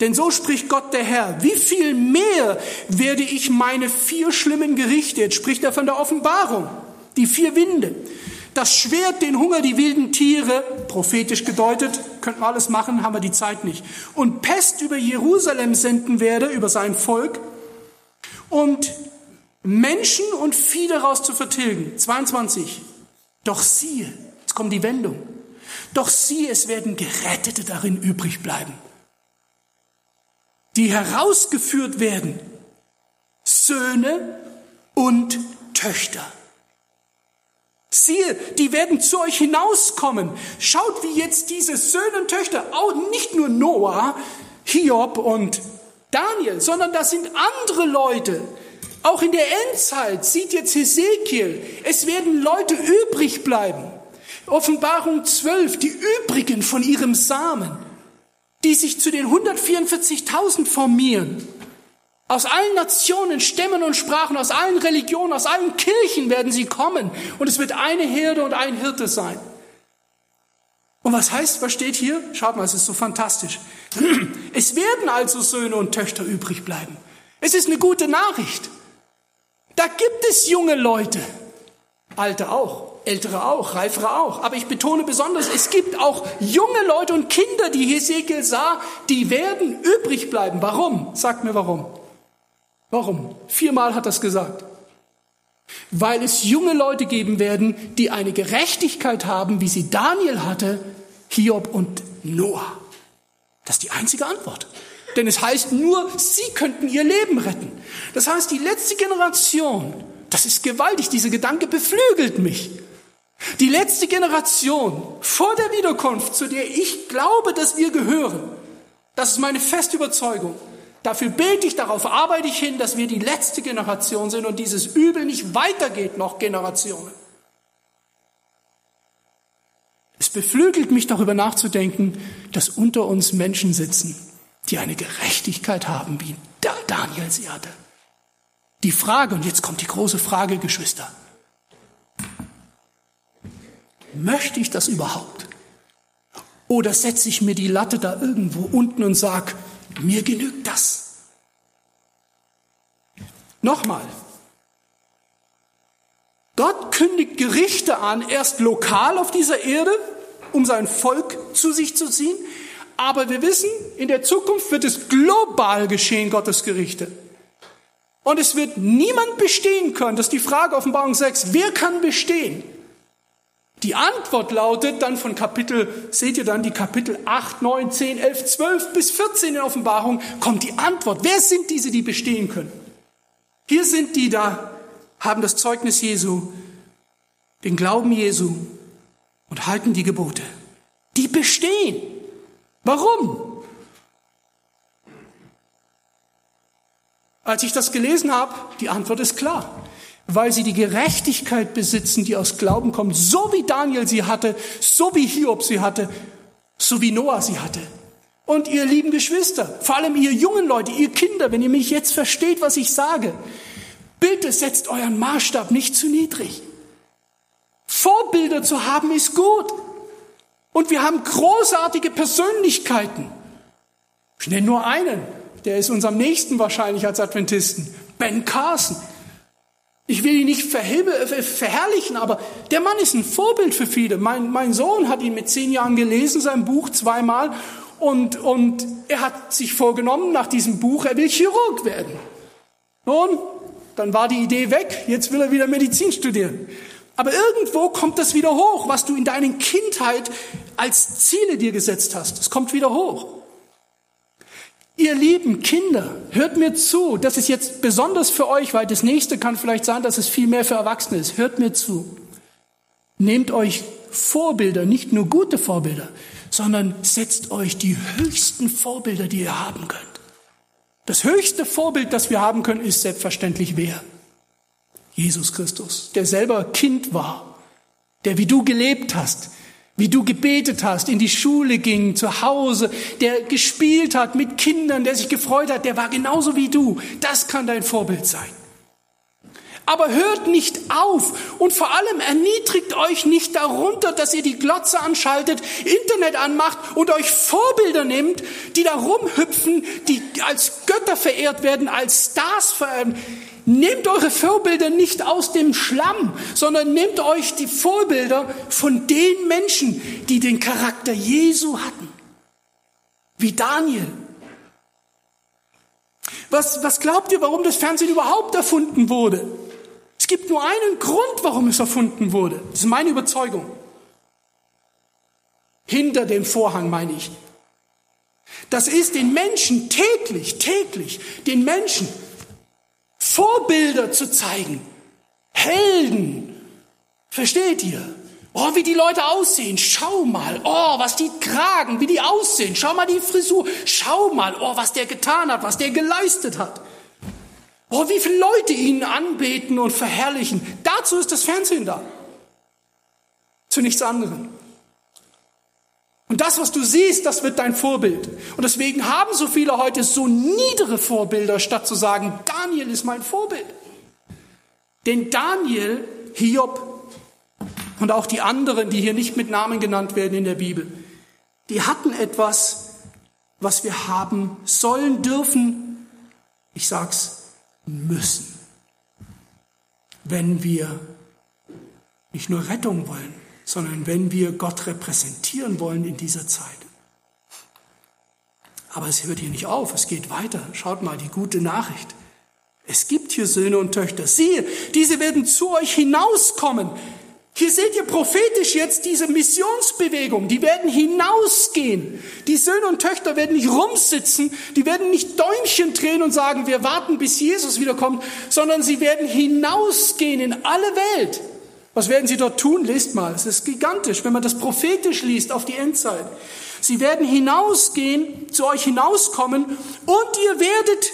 [SPEAKER 1] Denn so spricht Gott der Herr, wie viel mehr werde ich meine vier schlimmen Gerichte, jetzt spricht er von der Offenbarung, die vier Winde, das Schwert, den Hunger, die wilden Tiere, prophetisch gedeutet, könnten wir alles machen, haben wir die Zeit nicht, und Pest über Jerusalem senden werde, über sein Volk, und Menschen und Vieh daraus zu vertilgen. 22. Doch siehe, jetzt kommt die Wendung. Doch sie, es werden Gerettete darin übrig bleiben, die herausgeführt werden, Söhne und Töchter. Siehe, die werden zu euch hinauskommen. Schaut, wie jetzt diese Söhne und Töchter, auch nicht nur Noah, Hiob und Daniel, sondern das sind andere Leute. Auch in der Endzeit sieht jetzt Hesekiel, es werden Leute übrig bleiben. Offenbarung 12, die übrigen von ihrem Samen, die sich zu den 144.000 formieren. Aus allen Nationen, Stämmen und Sprachen, aus allen Religionen, aus allen Kirchen werden sie kommen. Und es wird eine Herde und ein Hirte sein. Und was heißt, was steht hier? Schaut mal, es ist so fantastisch. Es werden also Söhne und Töchter übrig bleiben. Es ist eine gute Nachricht. Da gibt es junge Leute. Alte auch, ältere auch, reifere auch. Aber ich betone besonders, es gibt auch junge Leute und Kinder, die Hesekiel sah, die werden übrig bleiben. Warum? Sagt mir warum. Warum? Viermal hat er es gesagt. Weil es junge Leute geben werden, die eine Gerechtigkeit haben, wie sie Daniel hatte, Hiob und Noah. Das ist die einzige Antwort. Denn es heißt nur, sie könnten ihr Leben retten. Das heißt, die letzte Generation, das ist gewaltig, dieser Gedanke beflügelt mich. Die letzte Generation vor der Wiederkunft, zu der ich glaube, dass wir gehören, das ist meine feste Überzeugung. Dafür bete ich, darauf arbeite ich hin, dass wir die letzte Generation sind und dieses Übel nicht weitergeht noch Generationen. Es beflügelt mich darüber nachzudenken, dass unter uns Menschen sitzen, die eine Gerechtigkeit haben, wie Daniel sie hatte. Die Frage, und jetzt kommt die große Frage, Geschwister. Möchte ich das überhaupt? Oder setze ich mir die Latte da irgendwo unten und sage, mir genügt das? Nochmal. Gott kündigt Gerichte an, erst lokal auf dieser Erde, um sein Volk zu sich zu ziehen. Aber wir wissen, in der Zukunft wird es global geschehen, Gottes Gerichte. Und es wird niemand bestehen können. Das ist die Frage Offenbarung 6. Wer kann bestehen? Die Antwort lautet dann von Kapitel, seht ihr dann die Kapitel 8, 9, 10, 11, 12 bis 14 in Offenbarung, kommt die Antwort. Wer sind diese, die bestehen können? Hier sind die da, haben das Zeugnis Jesu, den Glauben Jesu und halten die Gebote. Die bestehen. Warum? Als ich das gelesen habe, die Antwort ist klar. Weil sie die Gerechtigkeit besitzen, die aus Glauben kommt, so wie Daniel sie hatte, so wie Hiob sie hatte, so wie Noah sie hatte. Und ihr lieben Geschwister, vor allem ihr jungen Leute, ihr Kinder, wenn ihr mich jetzt versteht, was ich sage, bitte setzt euren Maßstab nicht zu niedrig. Vorbilder zu haben ist gut. Und wir haben großartige Persönlichkeiten. Ich nenne nur einen, der ist uns am nächsten wahrscheinlich als Adventisten. Ben Carson. Ich will ihn nicht verherrlichen, aber der Mann ist ein Vorbild für viele. Mein, mein Sohn hat ihn mit zehn Jahren gelesen, sein Buch zweimal, und, und er hat sich vorgenommen, nach diesem Buch, er will Chirurg werden. Nun, dann war die Idee weg, jetzt will er wieder Medizin studieren. Aber irgendwo kommt das wieder hoch, was du in deiner Kindheit als Ziele dir gesetzt hast. Es kommt wieder hoch. Ihr lieben Kinder, hört mir zu. Das ist jetzt besonders für euch, weil das nächste kann vielleicht sein, dass es viel mehr für Erwachsene ist. Hört mir zu. Nehmt euch Vorbilder, nicht nur gute Vorbilder, sondern setzt euch die höchsten Vorbilder, die ihr haben könnt. Das höchste Vorbild, das wir haben können, ist selbstverständlich wer? Jesus Christus, der selber Kind war, der wie du gelebt hast, wie du gebetet hast, in die Schule ging, zu Hause, der gespielt hat mit Kindern, der sich gefreut hat, der war genauso wie du. Das kann dein Vorbild sein. Aber hört nicht auf und vor allem erniedrigt euch nicht darunter, dass ihr die Glotze anschaltet, Internet anmacht und euch Vorbilder nehmt, die da rumhüpfen, die als Götter verehrt werden, als Stars verehrt. Nehmt eure Vorbilder nicht aus dem Schlamm, sondern nehmt euch die Vorbilder von den Menschen, die den Charakter Jesu hatten. Wie Daniel. Was, was glaubt ihr, warum das Fernsehen überhaupt erfunden wurde? Es gibt nur einen Grund, warum es erfunden wurde. Das ist meine Überzeugung. Hinter dem Vorhang meine ich. Das ist den Menschen täglich, täglich, den Menschen Vorbilder zu zeigen. Helden. Versteht ihr? Oh, wie die Leute aussehen. Schau mal. Oh, was die tragen, wie die aussehen. Schau mal die Frisur. Schau mal. Oh, was der getan hat, was der geleistet hat. Oh, wie viele Leute ihn anbeten und verherrlichen. Dazu ist das Fernsehen da. Zu nichts anderem. Und das, was du siehst, das wird dein Vorbild. Und deswegen haben so viele heute so niedere Vorbilder, statt zu sagen, Daniel ist mein Vorbild. Denn Daniel, Hiob und auch die anderen, die hier nicht mit Namen genannt werden in der Bibel, die hatten etwas, was wir haben sollen, dürfen, ich sag's, müssen. Wenn wir nicht nur Rettung wollen, sondern wenn wir Gott repräsentieren wollen in dieser Zeit. Aber es hört hier nicht auf, es geht weiter. Schaut mal, die gute Nachricht. Es gibt hier Söhne und Töchter. Siehe, diese werden zu euch hinauskommen. Hier seht ihr prophetisch jetzt diese Missionsbewegung. Die werden hinausgehen. Die Söhne und Töchter werden nicht rumsitzen. Die werden nicht Däumchen drehen und sagen, wir warten, bis Jesus wiederkommt, sondern sie werden hinausgehen in alle Welt. Was werden sie dort tun? Lest mal. Es ist gigantisch, wenn man das prophetisch liest auf die Endzeit. Sie werden hinausgehen, zu euch hinauskommen und ihr werdet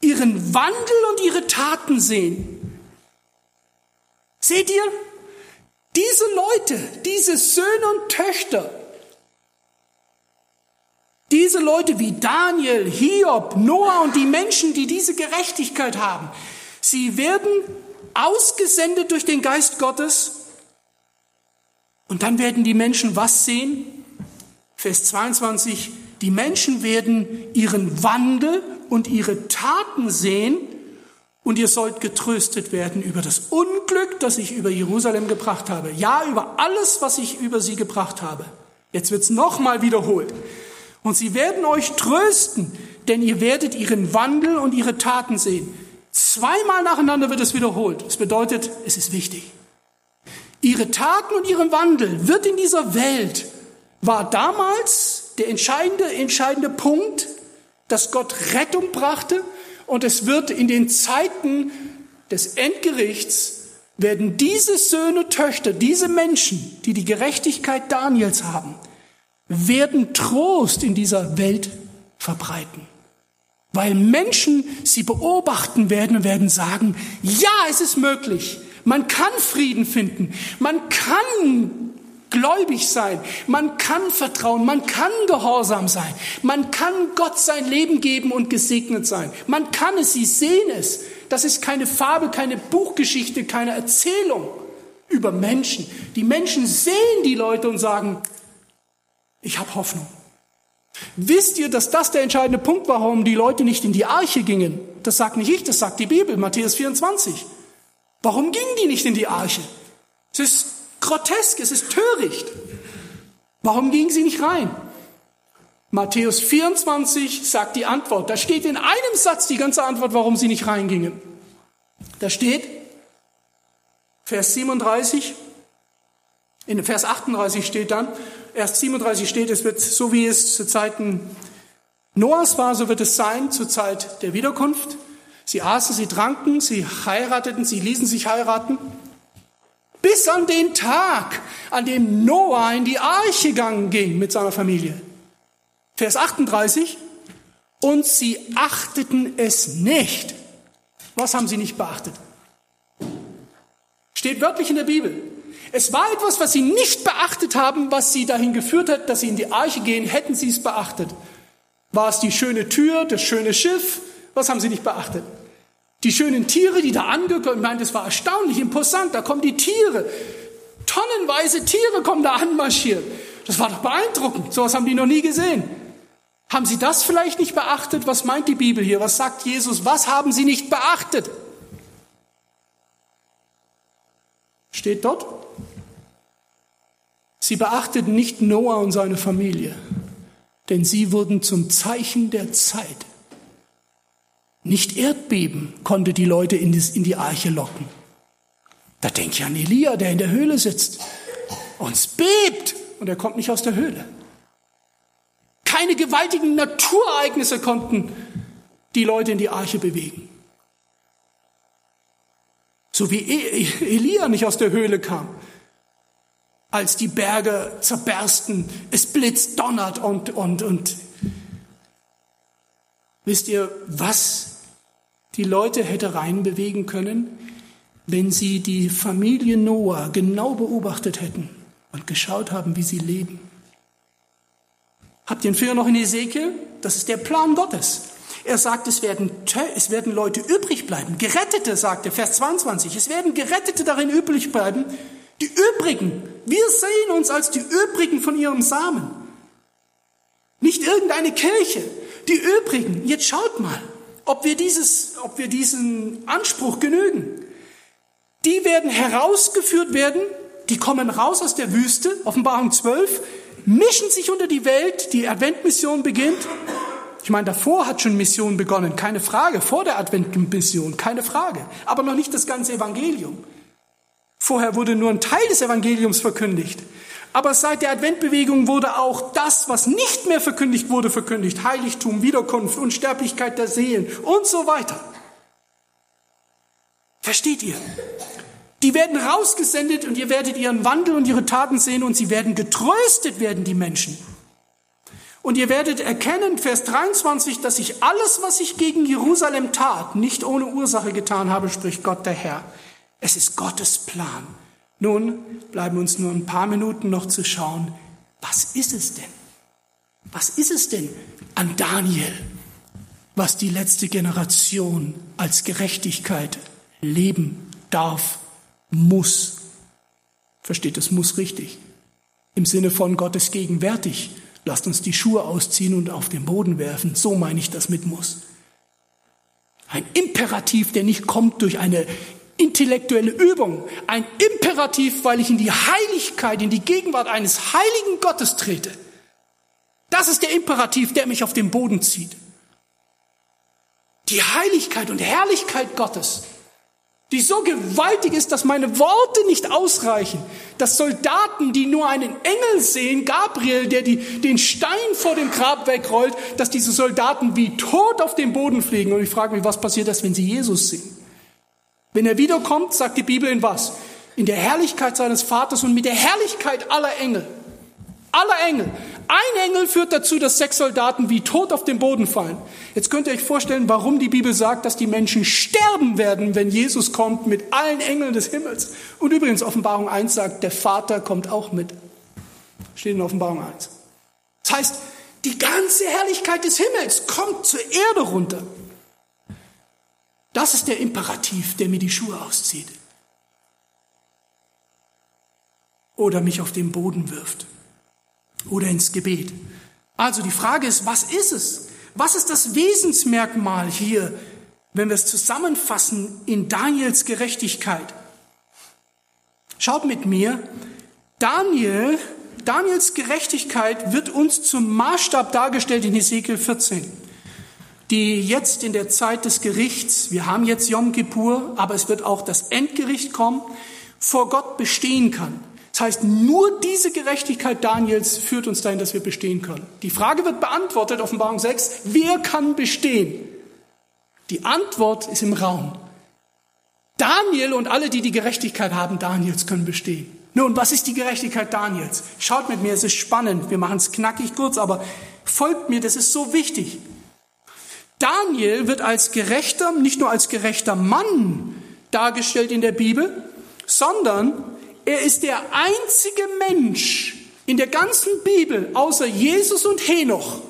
[SPEAKER 1] ihren Wandel und ihre Taten sehen. Seht ihr? Diese Leute, diese Söhne und Töchter, diese Leute wie Daniel, Hiob, Noah und die Menschen, die diese Gerechtigkeit haben, sie werden ausgesendet durch den Geist Gottes. Und dann werden die Menschen was sehen? Vers 22, die Menschen werden ihren Wandel und ihre Taten sehen und ihr sollt getröstet werden über das Unglück, das ich über Jerusalem gebracht habe. Ja, über alles, was ich über sie gebracht habe. Jetzt wird's nochmal wiederholt. Und sie werden euch trösten, denn ihr werdet ihren Wandel und ihre Taten sehen. Zweimal nacheinander wird es wiederholt. Das bedeutet, es ist wichtig. Ihre Taten und ihren Wandel wird in dieser Welt, war damals der entscheidende, entscheidende Punkt, dass Gott Rettung brachte und es wird in den Zeiten des Endgerichts werden diese Söhne, Töchter, diese Menschen, die die Gerechtigkeit Daniels haben, werden Trost in dieser Welt verbreiten. Weil Menschen sie beobachten werden und werden sagen, ja, es ist möglich. Man kann Frieden finden. Man kann gläubig sein. Man kann vertrauen. Man kann gehorsam sein. Man kann Gott sein Leben geben und gesegnet sein. Man kann es. Sie sehen es. Das ist keine Farbe, keine Buchgeschichte, keine Erzählung über Menschen. Die Menschen sehen die Leute und sagen, ich habe Hoffnung. Wisst ihr, dass das der entscheidende Punkt war, warum die Leute nicht in die Arche gingen? Das sagt nicht ich, das sagt die Bibel, Matthäus 24. Warum gingen die nicht in die Arche? Es ist grotesk, es ist töricht. Warum gingen sie nicht rein? Matthäus 24 sagt die Antwort. Da steht in einem Satz die ganze Antwort, warum sie nicht reingingen. Da steht, Vers 37, in Vers 38 steht dann, erst 37 steht, es wird so wie es zu Zeiten Noahs war, so wird es sein zur Zeit der Wiederkunft. Sie aßen, sie tranken, sie heirateten, sie ließen sich heiraten. Bis an den Tag, an dem Noah in die Arche gegangen ging mit seiner Familie. Vers 38. Und sie achteten es nicht. Was haben sie nicht beachtet? Steht wörtlich in der Bibel. Es war etwas, was sie nicht beachtet haben, was sie dahin geführt hat, dass sie in die Arche gehen, hätten sie es beachtet. War es die schöne Tür, das schöne Schiff? Was haben sie nicht beachtet? Die schönen Tiere, die da angekommen sind, das war erstaunlich, imposant, da kommen die Tiere. Tonnenweise Tiere kommen da anmarschiert. Das war doch beeindruckend. Sowas haben die noch nie gesehen. Haben Sie das vielleicht nicht beachtet? Was meint die Bibel hier? Was sagt Jesus? Was haben Sie nicht beachtet? Steht dort? Sie beachteten nicht Noah und seine Familie, denn sie wurden zum Zeichen der Zeit. Nicht Erdbeben konnte die Leute in die Arche locken. Da denke ich an Elia, der in der Höhle sitzt. Uns bebt und er kommt nicht aus der Höhle. Keine gewaltigen Naturereignisse konnten die Leute in die Arche bewegen. So wie e-, Elia nicht aus der Höhle kam als die Berge zerbersten, es blitzt, donnert und, und, und. Wisst ihr, was die Leute hätte reinbewegen können, wenn sie die Familie Noah genau beobachtet hätten und geschaut haben, wie sie leben? Habt ihr den Finger noch in Ezekiel? Das ist der Plan Gottes. Er sagt, es werden, es werden Leute übrig bleiben. Gerettete, sagt er, Vers 22. Es werden Gerettete darin übrig bleiben. Die Übrigen. Wir sehen uns als die Übrigen von ihrem Samen. Nicht irgendeine Kirche. Die Übrigen. Jetzt schaut mal, ob wir dieses, ob wir diesen Anspruch genügen. Die werden herausgeführt werden. Die kommen raus aus der Wüste. Offenbarung 12 mischen sich unter die Welt, die Adventmission beginnt. Ich meine, davor hat schon Mission begonnen, keine Frage, vor der Adventmission, keine Frage, aber noch nicht das ganze Evangelium. Vorher wurde nur ein Teil des Evangeliums verkündigt. Aber seit der Adventbewegung wurde auch das, was nicht mehr verkündigt wurde, verkündigt. Heiligtum, Wiederkunft, Unsterblichkeit der Seelen und so weiter. Versteht ihr? Die werden rausgesendet und ihr werdet ihren Wandel und ihre Taten sehen und sie werden getröstet werden, die Menschen. Und ihr werdet erkennen, Vers 23, dass ich alles, was ich gegen Jerusalem tat, nicht ohne Ursache getan habe, spricht Gott der Herr. Es ist Gottes Plan. Nun bleiben uns nur ein paar Minuten noch zu schauen, was ist es denn? Was ist es denn an Daniel, was die letzte Generation als Gerechtigkeit leben darf muss. Versteht das muss richtig. Im Sinne von Gottes gegenwärtig. Lasst uns die Schuhe ausziehen und auf den Boden werfen. So meine ich das mit muss. Ein Imperativ, der nicht kommt durch eine intellektuelle Übung. Ein Imperativ, weil ich in die Heiligkeit, in die Gegenwart eines heiligen Gottes trete. Das ist der Imperativ, der mich auf den Boden zieht. Die Heiligkeit und Herrlichkeit Gottes die so gewaltig ist, dass meine Worte nicht ausreichen, dass Soldaten, die nur einen Engel sehen, Gabriel, der die, den Stein vor dem Grab wegrollt, dass diese Soldaten wie tot auf den Boden fliegen. Und ich frage mich, was passiert das, wenn sie Jesus sehen? Wenn er wiederkommt, sagt die Bibel in was? In der Herrlichkeit seines Vaters und mit der Herrlichkeit aller Engel. Aller Engel. Ein Engel führt dazu, dass sechs Soldaten wie tot auf den Boden fallen. Jetzt könnt ihr euch vorstellen, warum die Bibel sagt, dass die Menschen sterben werden, wenn Jesus kommt mit allen Engeln des Himmels. Und übrigens, Offenbarung 1 sagt, der Vater kommt auch mit. Steht in Offenbarung 1. Das heißt, die ganze Herrlichkeit des Himmels kommt zur Erde runter. Das ist der Imperativ, der mir die Schuhe auszieht. Oder mich auf den Boden wirft oder ins Gebet. Also die Frage ist, was ist es? Was ist das Wesensmerkmal hier, wenn wir es zusammenfassen in Daniels Gerechtigkeit? Schaut mit mir, Daniel, Daniels Gerechtigkeit wird uns zum Maßstab dargestellt in Ezekiel 14, die jetzt in der Zeit des Gerichts, wir haben jetzt Yom Kippur, aber es wird auch das Endgericht kommen, vor Gott bestehen kann. Das heißt, nur diese Gerechtigkeit Daniels führt uns dahin, dass wir bestehen können. Die Frage wird beantwortet, Offenbarung 6, wer kann bestehen? Die Antwort ist im Raum. Daniel und alle, die die Gerechtigkeit haben, Daniels können bestehen. Nun, was ist die Gerechtigkeit Daniels? Schaut mit mir, es ist spannend. Wir machen es knackig kurz, aber folgt mir, das ist so wichtig. Daniel wird als gerechter, nicht nur als gerechter Mann dargestellt in der Bibel, sondern er ist der einzige Mensch in der ganzen Bibel, außer Jesus und Henoch,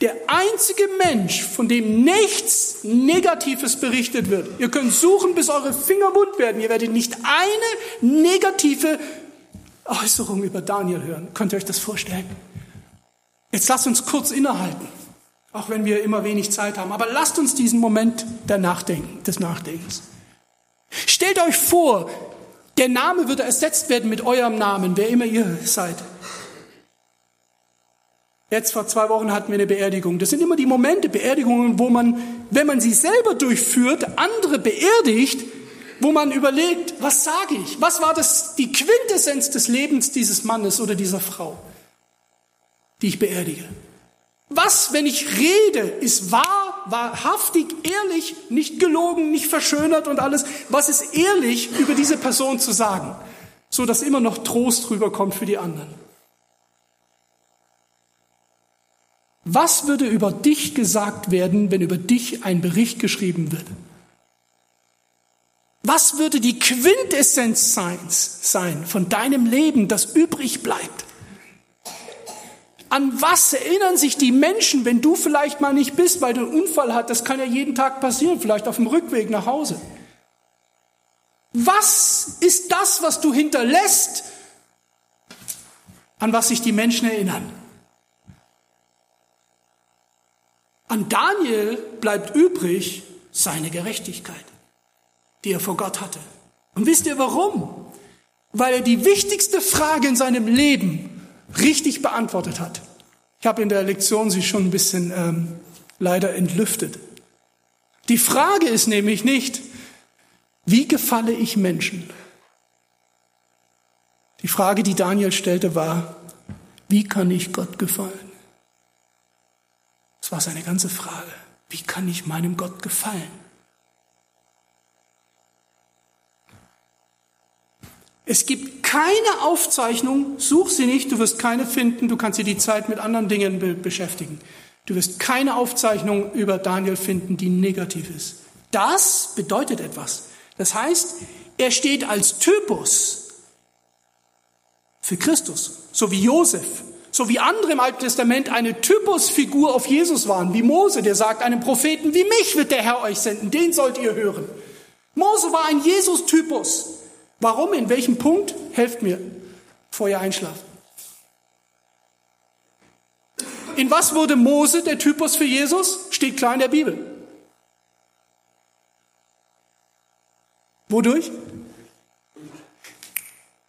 [SPEAKER 1] der einzige Mensch, von dem nichts Negatives berichtet wird. Ihr könnt suchen, bis eure Finger wund werden. Ihr werdet nicht eine negative Äußerung über Daniel hören. Könnt ihr euch das vorstellen? Jetzt lasst uns kurz innehalten, auch wenn wir immer wenig Zeit haben. Aber lasst uns diesen Moment der Nachdenken, des Nachdenkens. Stellt euch vor, der Name würde ersetzt werden mit eurem Namen, wer immer ihr seid. Jetzt vor zwei Wochen hatten wir eine Beerdigung. Das sind immer die Momente, Beerdigungen, wo man, wenn man sie selber durchführt, andere beerdigt, wo man überlegt, was sage ich? Was war das, die Quintessenz des Lebens dieses Mannes oder dieser Frau, die ich beerdige? Was, wenn ich rede, ist wahr, wahrhaftig, ehrlich, nicht gelogen, nicht verschönert und alles. Was ist ehrlich über diese Person zu sagen, so dass immer noch Trost rüberkommt für die anderen? Was würde über dich gesagt werden, wenn über dich ein Bericht geschrieben wird? Was würde die Quintessenz sein von deinem Leben, das übrig bleibt? An was erinnern sich die Menschen, wenn du vielleicht mal nicht bist, weil du einen Unfall hast? Das kann ja jeden Tag passieren, vielleicht auf dem Rückweg nach Hause. Was ist das, was du hinterlässt, an was sich die Menschen erinnern? An Daniel bleibt übrig seine Gerechtigkeit, die er vor Gott hatte. Und wisst ihr warum? Weil er die wichtigste Frage in seinem Leben richtig beantwortet hat. Ich habe in der Lektion sie schon ein bisschen ähm, leider entlüftet. Die Frage ist nämlich nicht, wie gefalle ich Menschen? Die Frage, die Daniel stellte, war, wie kann ich Gott gefallen? Das war seine ganze Frage. Wie kann ich meinem Gott gefallen? Es gibt keine Aufzeichnung, such sie nicht, du wirst keine finden, du kannst dir die Zeit mit anderen Dingen be beschäftigen. Du wirst keine Aufzeichnung über Daniel finden, die negativ ist. Das bedeutet etwas. Das heißt, er steht als Typus für Christus, so wie Josef, so wie andere im Alten Testament eine Typusfigur auf Jesus waren, wie Mose, der sagt einem Propheten, wie mich wird der Herr euch senden, den sollt ihr hören. Mose war ein Jesus-Typus. Warum? In welchem Punkt? Helft mir, bevor ihr einschlaft. In was wurde Mose der Typus für Jesus? Steht klar in der Bibel. Wodurch?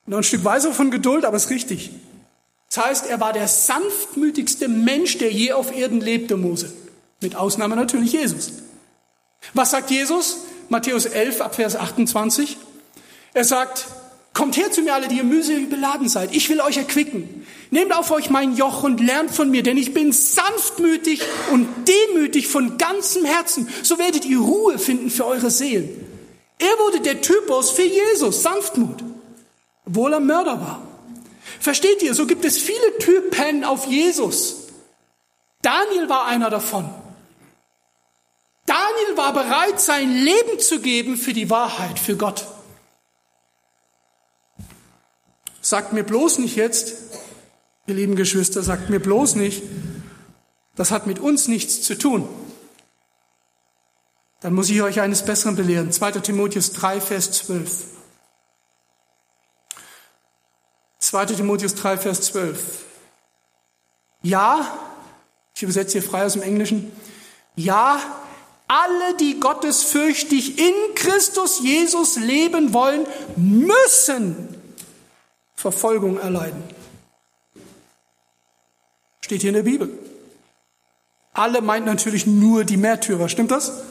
[SPEAKER 1] Noch ein Stück Weise von Geduld, aber es ist richtig. Das heißt, er war der sanftmütigste Mensch, der je auf Erden lebte, Mose. Mit Ausnahme natürlich Jesus. Was sagt Jesus? Matthäus 11, Abvers 28. Er sagt, kommt her zu mir alle, die ihr mühselig beladen seid. Ich will euch erquicken. Nehmt auf euch mein Joch und lernt von mir, denn ich bin sanftmütig und demütig von ganzem Herzen. So werdet ihr Ruhe finden für eure Seelen. Er wurde der Typus für Jesus, Sanftmut, obwohl er Mörder war. Versteht ihr, so gibt es viele Typen auf Jesus. Daniel war einer davon. Daniel war bereit, sein Leben zu geben für die Wahrheit, für Gott. Sagt mir bloß nicht jetzt, ihr lieben Geschwister, sagt mir bloß nicht, das hat mit uns nichts zu tun dann muss ich euch eines Besseren belehren. 2. Timotheus 3, Vers 12. 2. Timotheus 3, Vers 12. Ja, ich übersetze hier frei aus dem Englischen. Ja, alle, die gottesfürchtig in Christus Jesus leben wollen, müssen Verfolgung erleiden. Steht hier in der Bibel. Alle meint natürlich nur die Märtyrer, stimmt das?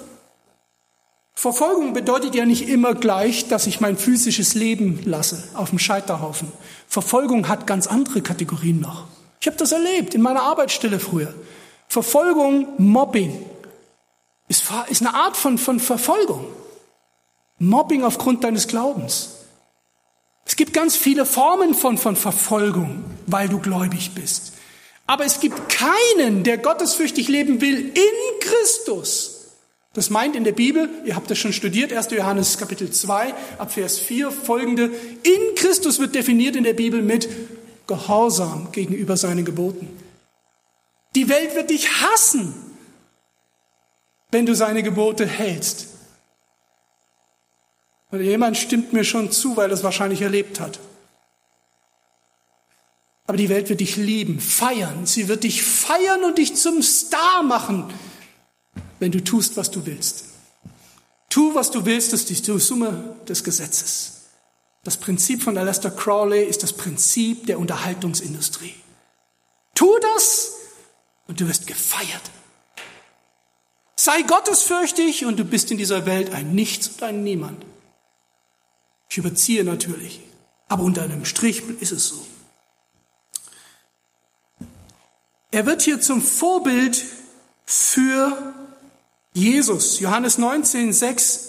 [SPEAKER 1] Verfolgung bedeutet ja nicht immer gleich, dass ich mein physisches Leben lasse auf dem Scheiterhaufen. Verfolgung hat ganz andere Kategorien noch. Ich habe das erlebt in meiner Arbeitsstelle früher. Verfolgung, Mobbing ist, ist eine Art von, von Verfolgung. Mobbing aufgrund deines Glaubens. Es gibt ganz viele Formen von, von Verfolgung, weil du gläubig bist. Aber es gibt keinen, der gottesfürchtig leben will in Christus, das meint in der Bibel, ihr habt das schon studiert, 1. Johannes Kapitel 2, ab Vers 4 folgende, in Christus wird definiert in der Bibel mit Gehorsam gegenüber seinen Geboten. Die Welt wird dich hassen, wenn du seine Gebote hältst. Und jemand stimmt mir schon zu, weil er es wahrscheinlich erlebt hat. Aber die Welt wird dich lieben, feiern. Sie wird dich feiern und dich zum Star machen wenn du tust, was du willst. Tu, was du willst, ist die Summe des Gesetzes. Das Prinzip von Aleister Crowley ist das Prinzip der Unterhaltungsindustrie. Tu das und du wirst gefeiert. Sei gottesfürchtig und du bist in dieser Welt ein Nichts und ein Niemand. Ich überziehe natürlich, aber unter einem Strich ist es so. Er wird hier zum Vorbild für Jesus, Johannes 19, 6,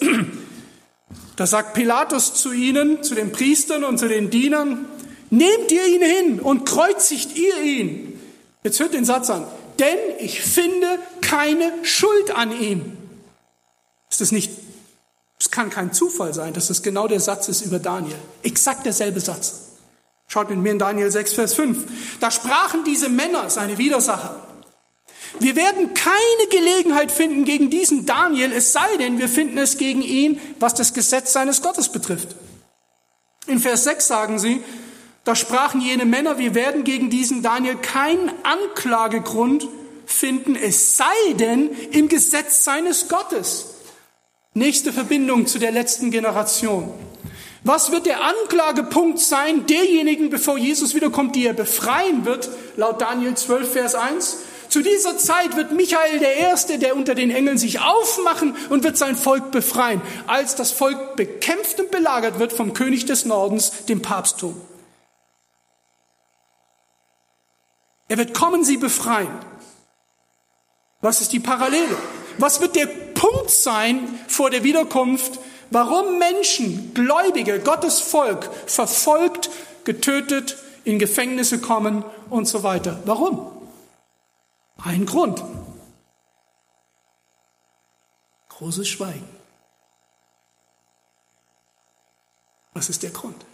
[SPEAKER 1] da sagt Pilatus zu ihnen, zu den Priestern und zu den Dienern, nehmt ihr ihn hin und kreuzigt ihr ihn. Jetzt hört den Satz an, denn ich finde keine Schuld an ihm. Ist das nicht, es kann kein Zufall sein, dass es genau der Satz ist über Daniel. Exakt derselbe Satz. Schaut mit mir in Daniel 6, Vers 5. Da sprachen diese Männer, seine Widersacher, wir werden keine Gelegenheit finden gegen diesen Daniel, es sei denn, wir finden es gegen ihn, was das Gesetz seines Gottes betrifft. In Vers 6 sagen sie, da sprachen jene Männer, wir werden gegen diesen Daniel keinen Anklagegrund finden, es sei denn im Gesetz seines Gottes. Nächste Verbindung zu der letzten Generation. Was wird der Anklagepunkt sein derjenigen, bevor Jesus wiederkommt, die er befreien wird, laut Daniel 12, Vers 1? Zu dieser Zeit wird Michael der Erste, der unter den Engeln sich aufmachen und wird sein Volk befreien, als das Volk bekämpft und belagert wird vom König des Nordens, dem Papsttum. Er wird kommen, sie befreien. Was ist die Parallele? Was wird der Punkt sein vor der Wiederkunft, warum Menschen, Gläubige, Gottes Volk verfolgt, getötet, in Gefängnisse kommen und so weiter? Warum? Ein Grund. Großes Schweigen. Was ist der Grund?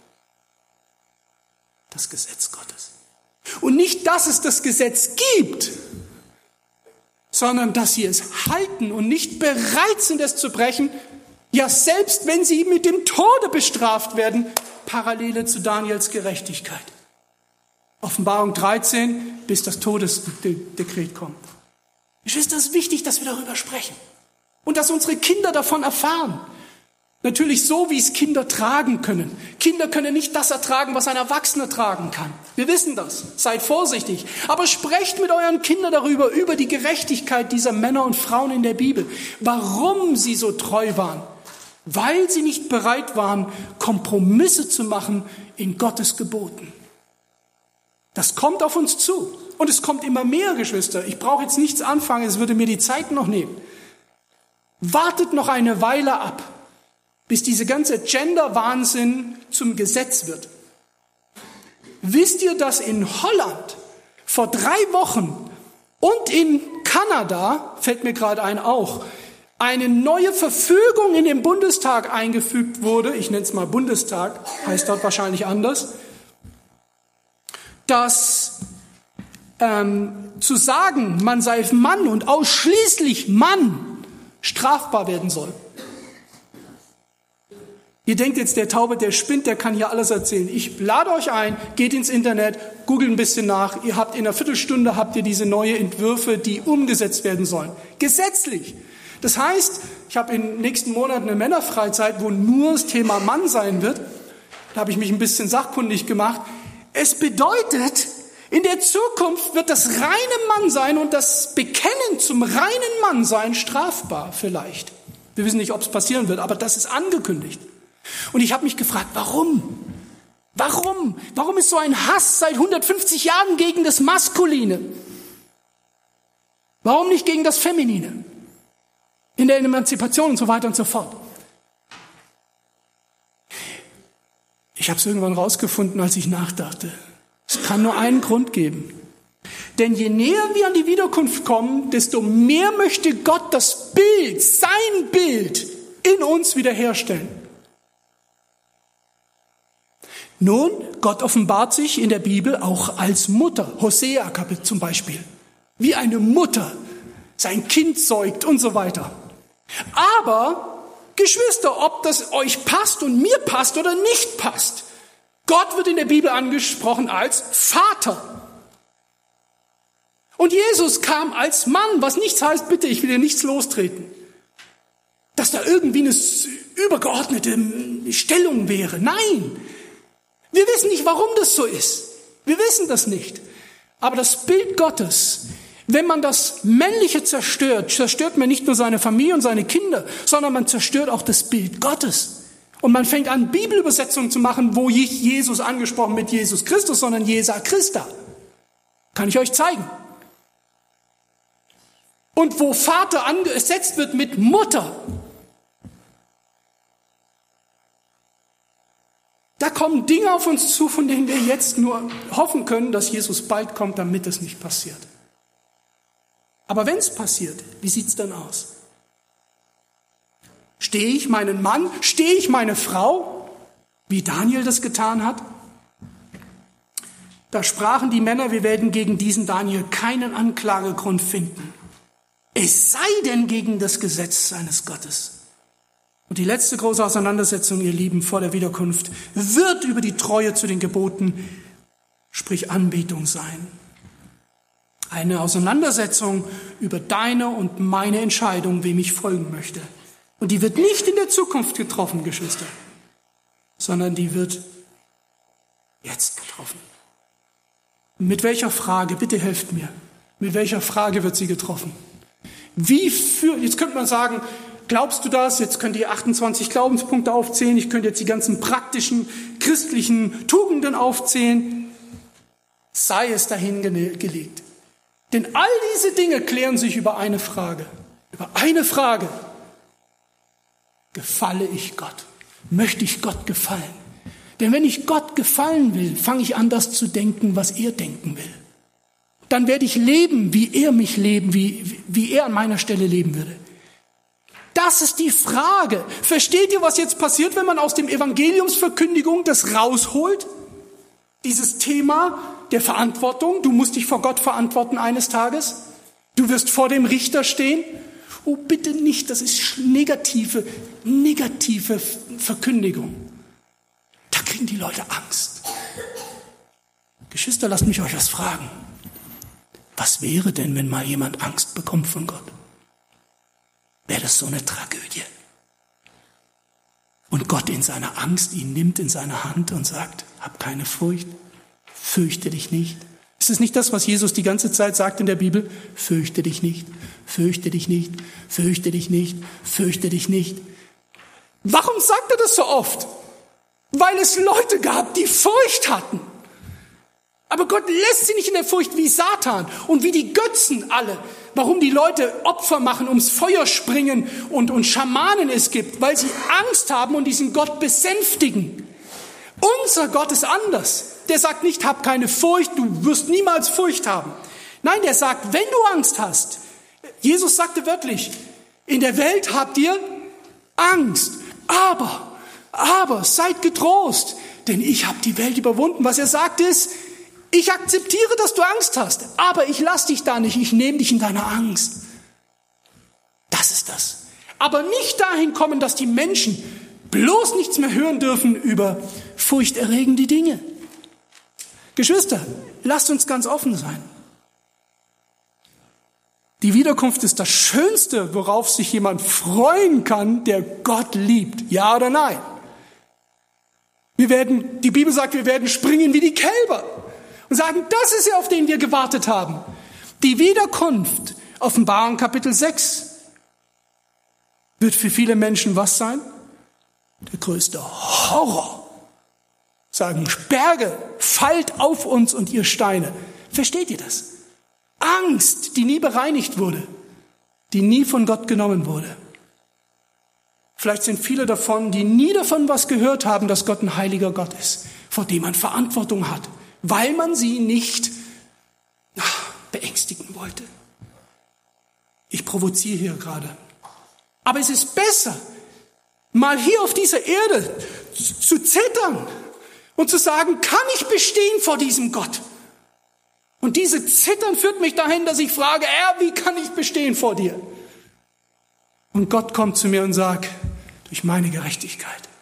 [SPEAKER 1] Das Gesetz Gottes. Und nicht, dass es das Gesetz gibt, sondern dass sie es halten und nicht bereit sind, es zu brechen, ja selbst wenn sie mit dem Tode bestraft werden, Parallele zu Daniels Gerechtigkeit. Offenbarung 13, bis das Todesdekret kommt. Es ist wichtig, dass wir darüber sprechen und dass unsere Kinder davon erfahren. Natürlich so, wie es Kinder tragen können. Kinder können nicht das ertragen, was ein Erwachsener tragen kann. Wir wissen das. Seid vorsichtig. Aber sprecht mit euren Kindern darüber, über die Gerechtigkeit dieser Männer und Frauen in der Bibel. Warum sie so treu waren. Weil sie nicht bereit waren, Kompromisse zu machen in Gottes Geboten. Das kommt auf uns zu. Und es kommt immer mehr, Geschwister. Ich brauche jetzt nichts anfangen, es würde mir die Zeit noch nehmen. Wartet noch eine Weile ab, bis diese ganze Gender-Wahnsinn zum Gesetz wird. Wisst ihr, dass in Holland vor drei Wochen und in Kanada, fällt mir gerade ein, auch, eine neue Verfügung in den Bundestag eingefügt wurde, ich nenne es mal Bundestag, heißt dort wahrscheinlich anders, dass ähm, zu sagen, man sei Mann und ausschließlich Mann strafbar werden soll. Ihr denkt jetzt, der Taube, der spinnt, der kann hier alles erzählen. Ich lade euch ein, geht ins Internet, googelt ein bisschen nach. Ihr habt in einer Viertelstunde habt ihr diese neue Entwürfe, die umgesetzt werden sollen. Gesetzlich. Das heißt, ich habe in nächsten Monaten eine Männerfreizeit, wo nur das Thema Mann sein wird. Da habe ich mich ein bisschen sachkundig gemacht. Es bedeutet, in der Zukunft wird das reine Mannsein und das Bekennen zum reinen Mannsein strafbar vielleicht. Wir wissen nicht, ob es passieren wird, aber das ist angekündigt. Und ich habe mich gefragt, warum? Warum? Warum ist so ein Hass seit 150 Jahren gegen das Maskuline? Warum nicht gegen das Feminine? In der Emanzipation und so weiter und so fort. Ich habe es irgendwann rausgefunden, als ich nachdachte. Es kann nur einen Grund geben. Denn je näher wir an die Wiederkunft kommen, desto mehr möchte Gott das Bild, sein Bild in uns wiederherstellen. Nun, Gott offenbart sich in der Bibel auch als Mutter. Hosea Kapitel zum Beispiel. Wie eine Mutter sein Kind säugt und so weiter. Aber Geschwister, ob das euch passt und mir passt oder nicht passt, Gott wird in der Bibel angesprochen als Vater. Und Jesus kam als Mann, was nichts heißt, bitte, ich will dir nichts lostreten. Dass da irgendwie eine übergeordnete Stellung wäre. Nein. Wir wissen nicht, warum das so ist. Wir wissen das nicht. Aber das Bild Gottes wenn man das Männliche zerstört, zerstört man nicht nur seine Familie und seine Kinder, sondern man zerstört auch das Bild Gottes. Und man fängt an, Bibelübersetzungen zu machen, wo nicht Jesus angesprochen mit Jesus Christus, sondern Jesa Christa. Kann ich euch zeigen. Und wo Vater angesetzt wird mit Mutter. Da kommen Dinge auf uns zu, von denen wir jetzt nur hoffen können, dass Jesus bald kommt, damit es nicht passiert. Aber wenn es passiert, wie sieht es dann aus? Stehe ich meinen Mann, stehe ich meine Frau, wie Daniel das getan hat? Da sprachen die Männer, wir werden gegen diesen Daniel keinen Anklagegrund finden. Es sei denn gegen das Gesetz seines Gottes. Und die letzte große Auseinandersetzung, ihr Lieben, vor der Wiederkunft wird über die Treue zu den Geboten, sprich Anbetung sein. Eine Auseinandersetzung über deine und meine Entscheidung, wem ich folgen möchte. Und die wird nicht in der Zukunft getroffen, Geschwister, sondern die wird jetzt getroffen. Mit welcher Frage, bitte helft mir, mit welcher Frage wird sie getroffen? Wie für, jetzt könnte man sagen, glaubst du das? Jetzt könnt ihr 28 Glaubenspunkte aufzählen. Ich könnte jetzt die ganzen praktischen christlichen Tugenden aufzählen. Sei es dahin gelegt. Denn all diese Dinge klären sich über eine Frage. Über eine Frage. Gefalle ich Gott? Möchte ich Gott gefallen? Denn wenn ich Gott gefallen will, fange ich an, das zu denken, was er denken will dann werde ich leben, wie er mich leben, wie, wie er an meiner Stelle leben würde. Das ist die Frage. Versteht ihr, was jetzt passiert, wenn man aus dem Evangeliumsverkündigung das rausholt? Dieses Thema der Verantwortung. Du musst dich vor Gott verantworten eines Tages. Du wirst vor dem Richter stehen. Oh, bitte nicht, das ist negative, negative Verkündigung. Da kriegen die Leute Angst. Geschwister, lasst mich euch was fragen. Was wäre denn, wenn mal jemand Angst bekommt von Gott? Wäre das so eine Tragödie? Und Gott in seiner Angst ihn nimmt in seine Hand und sagt, hab keine Furcht, fürchte dich nicht. Ist es nicht das, was Jesus die ganze Zeit sagt in der Bibel? Fürchte dich nicht, fürchte dich nicht, fürchte dich nicht, fürchte dich nicht. Warum sagt er das so oft? Weil es Leute gab, die Furcht hatten. Aber Gott lässt sie nicht in der Furcht wie Satan und wie die Götzen alle. Warum die Leute Opfer machen, ums Feuer springen und, und Schamanen es gibt, weil sie Angst haben und diesen Gott besänftigen. Unser Gott ist anders. Der sagt nicht, hab keine Furcht, du wirst niemals Furcht haben. Nein, der sagt, wenn du Angst hast, Jesus sagte wörtlich, in der Welt habt ihr Angst, aber, aber seid getrost, denn ich habe die Welt überwunden. Was er sagt ist, ich akzeptiere, dass du Angst hast, aber ich lass dich da nicht, ich nehme dich in deiner Angst. Das ist das. Aber nicht dahin kommen, dass die Menschen bloß nichts mehr hören dürfen über furchterregende Dinge. Geschwister, lasst uns ganz offen sein. Die Wiederkunft ist das Schönste, worauf sich jemand freuen kann, der Gott liebt. Ja oder nein? Wir werden, die Bibel sagt, wir werden springen wie die Kälber und sagen, das ist ja, auf den wir gewartet haben. Die Wiederkunft, Offenbarung Kapitel 6, wird für viele Menschen was sein? Der größte Horror. Sagen, Berge, fallt auf uns und ihr Steine. Versteht ihr das? Angst, die nie bereinigt wurde, die nie von Gott genommen wurde. Vielleicht sind viele davon, die nie davon was gehört haben, dass Gott ein heiliger Gott ist, vor dem man Verantwortung hat, weil man sie nicht beängstigen wollte. Ich provoziere hier gerade. Aber es ist besser, mal hier auf dieser Erde zu zittern und zu sagen, kann ich bestehen vor diesem Gott? Und diese Zittern führt mich dahin, dass ich frage, Herr, wie kann ich bestehen vor dir? Und Gott kommt zu mir und sagt, durch meine Gerechtigkeit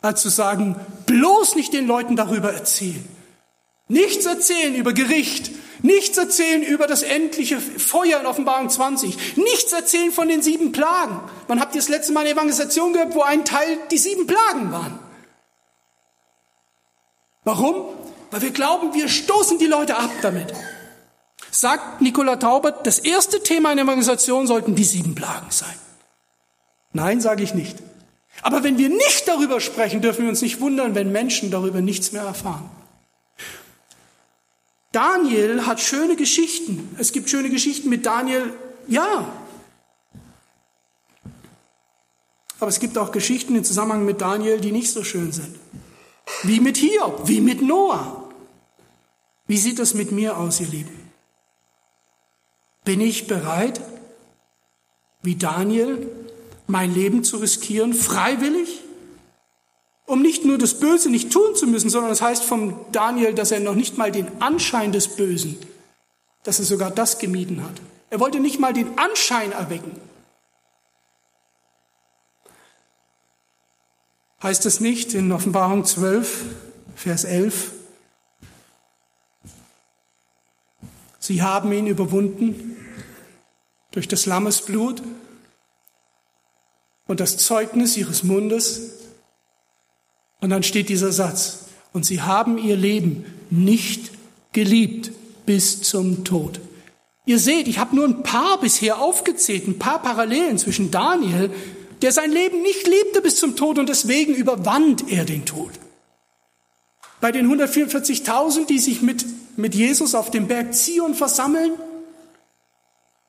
[SPEAKER 1] als zu sagen, bloß nicht den Leuten darüber erzählen. Nichts erzählen über Gericht, nichts erzählen über das endliche Feuer in Offenbarung 20, nichts erzählen von den sieben Plagen. Man habt ihr das letzte Mal eine Evangelisation gehört, wo ein Teil die sieben Plagen waren. Warum? Weil wir glauben, wir stoßen die Leute ab damit. Sagt Nikola Taubert, das erste Thema in der Evangelisation sollten die sieben Plagen sein. Nein, sage ich nicht. Aber wenn wir nicht darüber sprechen, dürfen wir uns nicht wundern, wenn Menschen darüber nichts mehr erfahren. Daniel hat schöne Geschichten. Es gibt schöne Geschichten mit Daniel, ja. Aber es gibt auch Geschichten im Zusammenhang mit Daniel, die nicht so schön sind. Wie mit Hiob, wie mit Noah. Wie sieht das mit mir aus, ihr Lieben? Bin ich bereit, wie Daniel, mein Leben zu riskieren, freiwillig? um nicht nur das Böse nicht tun zu müssen, sondern es das heißt vom Daniel, dass er noch nicht mal den Anschein des Bösen, dass er sogar das gemieden hat. Er wollte nicht mal den Anschein erwecken. Heißt es nicht in Offenbarung 12, Vers 11, Sie haben ihn überwunden durch des Lammes Blut und das Zeugnis ihres Mundes. Und dann steht dieser Satz, und sie haben ihr Leben nicht geliebt bis zum Tod. Ihr seht, ich habe nur ein paar bisher aufgezählt, ein paar Parallelen zwischen Daniel, der sein Leben nicht liebte bis zum Tod und deswegen überwand er den Tod. Bei den 144.000, die sich mit, mit Jesus auf dem Berg Zion versammeln,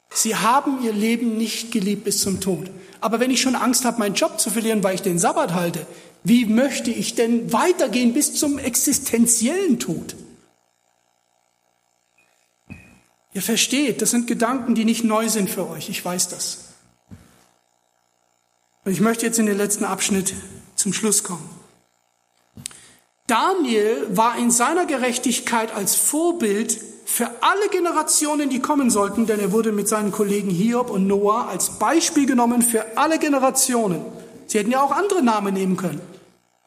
[SPEAKER 1] sie haben ihr Leben nicht geliebt bis zum Tod. Aber wenn ich schon Angst habe, meinen Job zu verlieren, weil ich den Sabbat halte, wie möchte ich denn weitergehen bis zum existenziellen Tod? Ihr versteht, das sind Gedanken, die nicht neu sind für euch. Ich weiß das. Und ich möchte jetzt in den letzten Abschnitt zum Schluss kommen. Daniel war in seiner Gerechtigkeit als Vorbild für alle Generationen, die kommen sollten, denn er wurde mit seinen Kollegen Hiob und Noah als Beispiel genommen für alle Generationen. Sie hätten ja auch andere Namen nehmen können.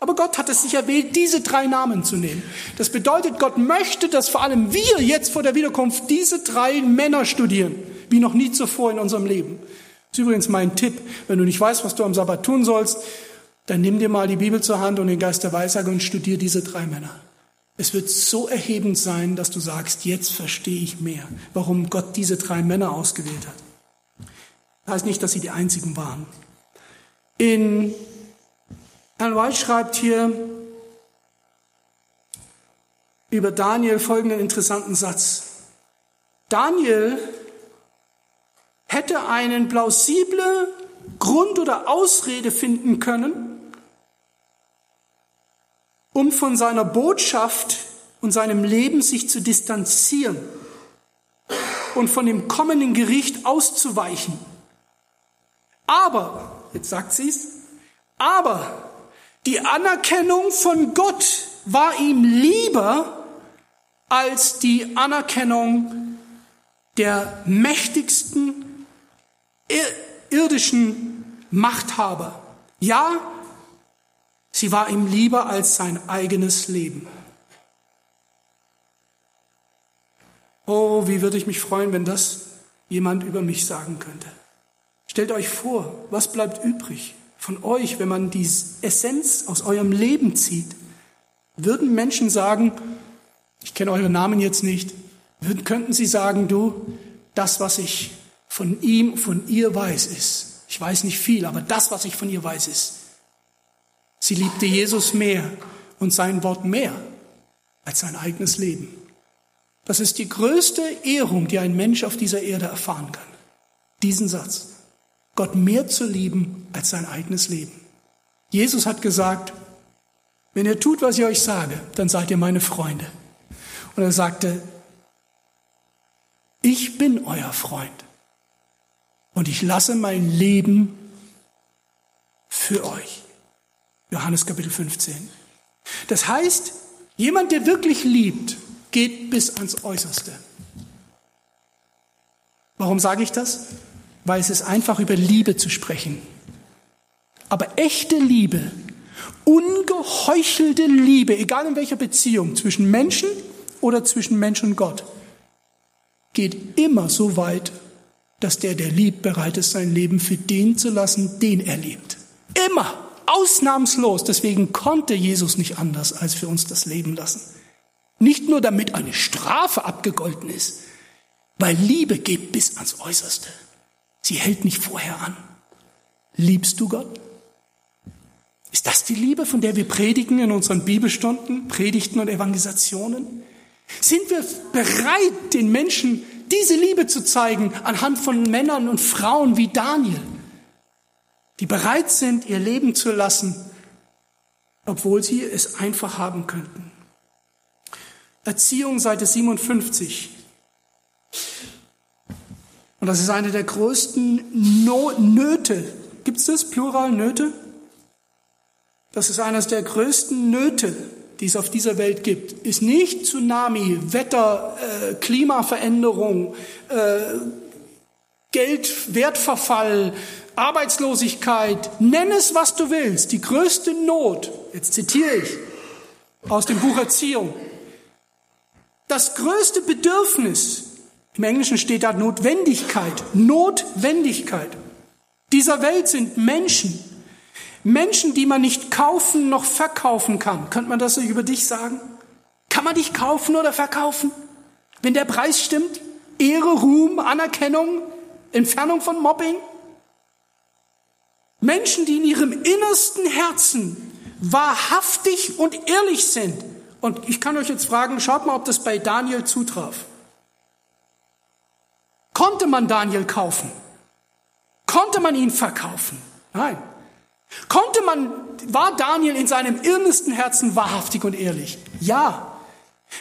[SPEAKER 1] Aber Gott hat es sich erwählt, diese drei Namen zu nehmen. Das bedeutet, Gott möchte, dass vor allem wir jetzt vor der Wiederkunft diese drei Männer studieren, wie noch nie zuvor in unserem Leben. Das ist übrigens mein Tipp. Wenn du nicht weißt, was du am Sabbat tun sollst, dann nimm dir mal die Bibel zur Hand und den Geist der Weissage und studier diese drei Männer. Es wird so erhebend sein, dass du sagst, jetzt verstehe ich mehr, warum Gott diese drei Männer ausgewählt hat. Das heißt nicht, dass sie die einzigen waren. In Herrn White schreibt hier über Daniel folgenden interessanten Satz. Daniel hätte einen plausible Grund oder Ausrede finden können, um von seiner Botschaft und seinem Leben sich zu distanzieren und von dem kommenden Gericht auszuweichen. Aber, jetzt sagt sie es, aber die Anerkennung von Gott war ihm lieber als die Anerkennung der mächtigsten irdischen Machthaber. Ja, Sie war ihm lieber als sein eigenes Leben. Oh, wie würde ich mich freuen, wenn das jemand über mich sagen könnte. Stellt euch vor, was bleibt übrig von euch, wenn man die Essenz aus eurem Leben zieht? Würden Menschen sagen, ich kenne eure Namen jetzt nicht, würden, könnten sie sagen, du, das, was ich von ihm, von ihr weiß, ist, ich weiß nicht viel, aber das, was ich von ihr weiß, ist, Sie liebte Jesus mehr und sein Wort mehr als sein eigenes Leben. Das ist die größte Ehrung, die ein Mensch auf dieser Erde erfahren kann. Diesen Satz. Gott mehr zu lieben als sein eigenes Leben. Jesus hat gesagt, wenn ihr tut, was ich euch sage, dann seid ihr meine Freunde. Und er sagte, ich bin euer Freund und ich lasse mein Leben für euch. Johannes Kapitel 15. Das heißt, jemand, der wirklich liebt, geht bis ans Äußerste. Warum sage ich das? Weil es ist einfach über Liebe zu sprechen. Aber echte Liebe, ungeheuchelte Liebe, egal in welcher Beziehung, zwischen Menschen oder zwischen Mensch und Gott, geht immer so weit, dass der, der liebt, bereit ist, sein Leben für den zu lassen, den er liebt. Immer. Ausnahmslos. Deswegen konnte Jesus nicht anders, als für uns das Leben lassen. Nicht nur damit eine Strafe abgegolten ist, weil Liebe geht bis ans Äußerste. Sie hält nicht vorher an. Liebst du Gott? Ist das die Liebe, von der wir predigen in unseren Bibelstunden, Predigten und Evangelisationen? Sind wir bereit, den Menschen diese Liebe zu zeigen anhand von Männern und Frauen wie Daniel? Die bereit sind, ihr Leben zu lassen, obwohl sie es einfach haben könnten. Erziehung Seite 57. Und das ist eine der größten no Nöte. Gibt es das, Plural Nöte? Das ist eines der größten Nöte, die es auf dieser Welt gibt. Ist nicht Tsunami, Wetter, äh, Klimaveränderung, äh, Geldwertverfall, Arbeitslosigkeit. Nenn es, was du willst. Die größte Not, jetzt zitiere ich aus dem Buch Erziehung, das größte Bedürfnis, im Englischen steht da Notwendigkeit, Notwendigkeit dieser Welt sind Menschen. Menschen, die man nicht kaufen noch verkaufen kann. Könnte man das so über dich sagen? Kann man dich kaufen oder verkaufen? Wenn der Preis stimmt? Ehre, Ruhm, Anerkennung, Entfernung von Mobbing? Menschen, die in ihrem innersten Herzen wahrhaftig und ehrlich sind. Und ich kann euch jetzt fragen, schaut mal, ob das bei Daniel zutraf. Konnte man Daniel kaufen? Konnte man ihn verkaufen? Nein. Konnte man, war Daniel in seinem innersten Herzen wahrhaftig und ehrlich? Ja.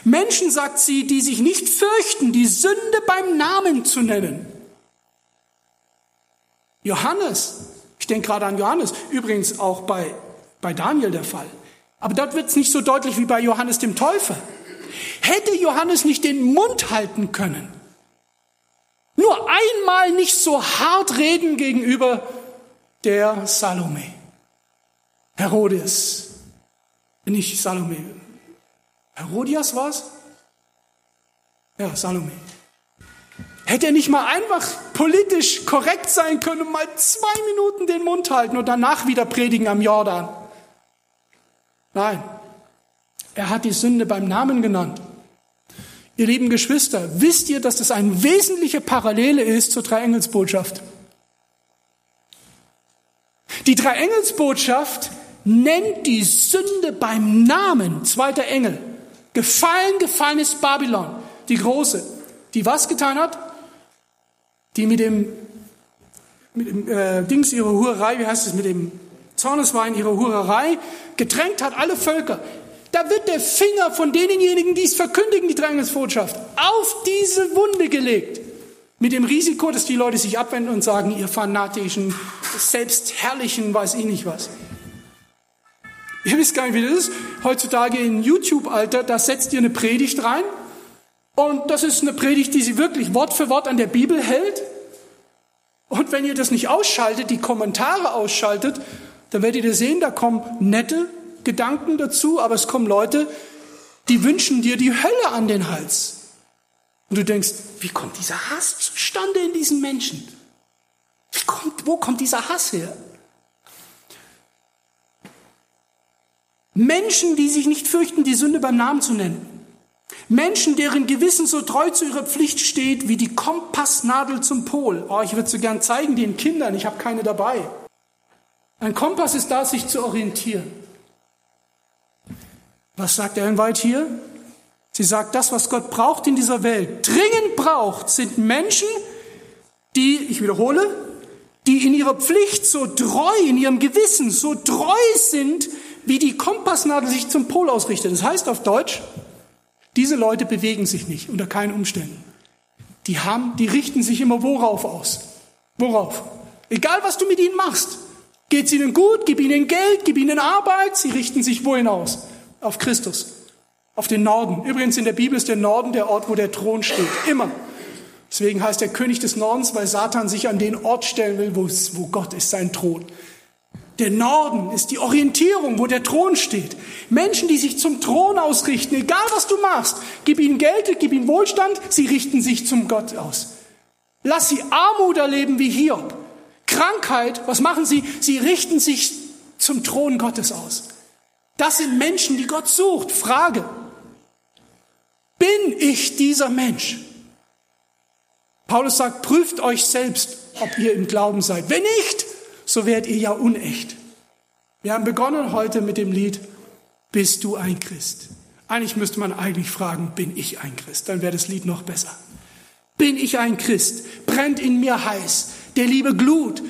[SPEAKER 1] Menschen, sagt sie, die sich nicht fürchten, die Sünde beim Namen zu nennen. Johannes, ich denke gerade an Johannes, übrigens auch bei, bei Daniel der Fall. Aber dort wird es nicht so deutlich wie bei Johannes dem Täufer. Hätte Johannes nicht den Mund halten können, nur einmal nicht so hart reden gegenüber der Salome. Herodes. Nicht Salome. Herodias war's? Ja, Salome. Hätte er nicht mal einfach politisch korrekt sein können und mal zwei Minuten den Mund halten und danach wieder predigen am Jordan? Nein, er hat die Sünde beim Namen genannt. Ihr lieben Geschwister, wisst ihr, dass das eine wesentliche Parallele ist zur Dreiengelsbotschaft? Die Dreiengelsbotschaft nennt die Sünde beim Namen, zweiter Engel. Gefallen, gefallen ist Babylon, die große, die was getan hat? Die mit dem, mit dem äh, Dings ihrer Hurerei, wie heißt es, mit dem Zorneswein ihrer Hurerei gedrängt hat alle Völker. Da wird der Finger von denjenigen, die es verkündigen, die Drängesbotschaft, auf diese Wunde gelegt. Mit dem Risiko, dass die Leute sich abwenden und sagen, ihr fanatischen, selbstherrlichen, weiß ich nicht was. Ihr wisst gar nicht, wie das ist. Heutzutage in YouTube-Alter, da setzt ihr eine Predigt rein. Und das ist eine Predigt, die sie wirklich Wort für Wort an der Bibel hält. Und wenn ihr das nicht ausschaltet, die Kommentare ausschaltet, dann werdet ihr sehen, da kommen nette, Gedanken dazu, aber es kommen Leute, die wünschen dir die Hölle an den Hals. Und du denkst, wie kommt dieser Hass zustande in diesen Menschen? Wie kommt, wo kommt dieser Hass her? Menschen, die sich nicht fürchten, die Sünde beim Namen zu nennen. Menschen, deren Gewissen so treu zu ihrer Pflicht steht wie die Kompassnadel zum Pol. Oh, ich würde so gern zeigen den Kindern, ich habe keine dabei. Ein Kompass ist da, sich zu orientieren. Was sagt Ellen White hier? Sie sagt, das, was Gott braucht in dieser Welt, dringend braucht, sind Menschen, die, ich wiederhole, die in ihrer Pflicht so treu, in ihrem Gewissen so treu sind, wie die Kompassnadel sich zum Pol ausrichtet. Das heißt auf Deutsch, diese Leute bewegen sich nicht unter keinen Umständen. Die haben, die richten sich immer worauf aus? Worauf? Egal was du mit ihnen machst. Geht's ihnen gut? Gib ihnen Geld, gib ihnen Arbeit, sie richten sich wohin aus? auf Christus, auf den Norden. Übrigens in der Bibel ist der Norden der Ort, wo der Thron steht. Immer. Deswegen heißt der König des Nordens, weil Satan sich an den Ort stellen will, wo Gott ist, sein Thron. Der Norden ist die Orientierung, wo der Thron steht. Menschen, die sich zum Thron ausrichten, egal was du machst, gib ihnen Geld, gib ihnen Wohlstand, sie richten sich zum Gott aus. Lass sie Armut erleben wie Hiob. Krankheit, was machen sie? Sie richten sich zum Thron Gottes aus. Das sind Menschen, die Gott sucht. Frage. Bin ich dieser Mensch? Paulus sagt, prüft euch selbst, ob ihr im Glauben seid. Wenn nicht, so werdet ihr ja unecht. Wir haben begonnen heute mit dem Lied, bist du ein Christ? Eigentlich müsste man eigentlich fragen, bin ich ein Christ? Dann wäre das Lied noch besser. Bin ich ein Christ? Brennt in mir heiß der Liebe Glut?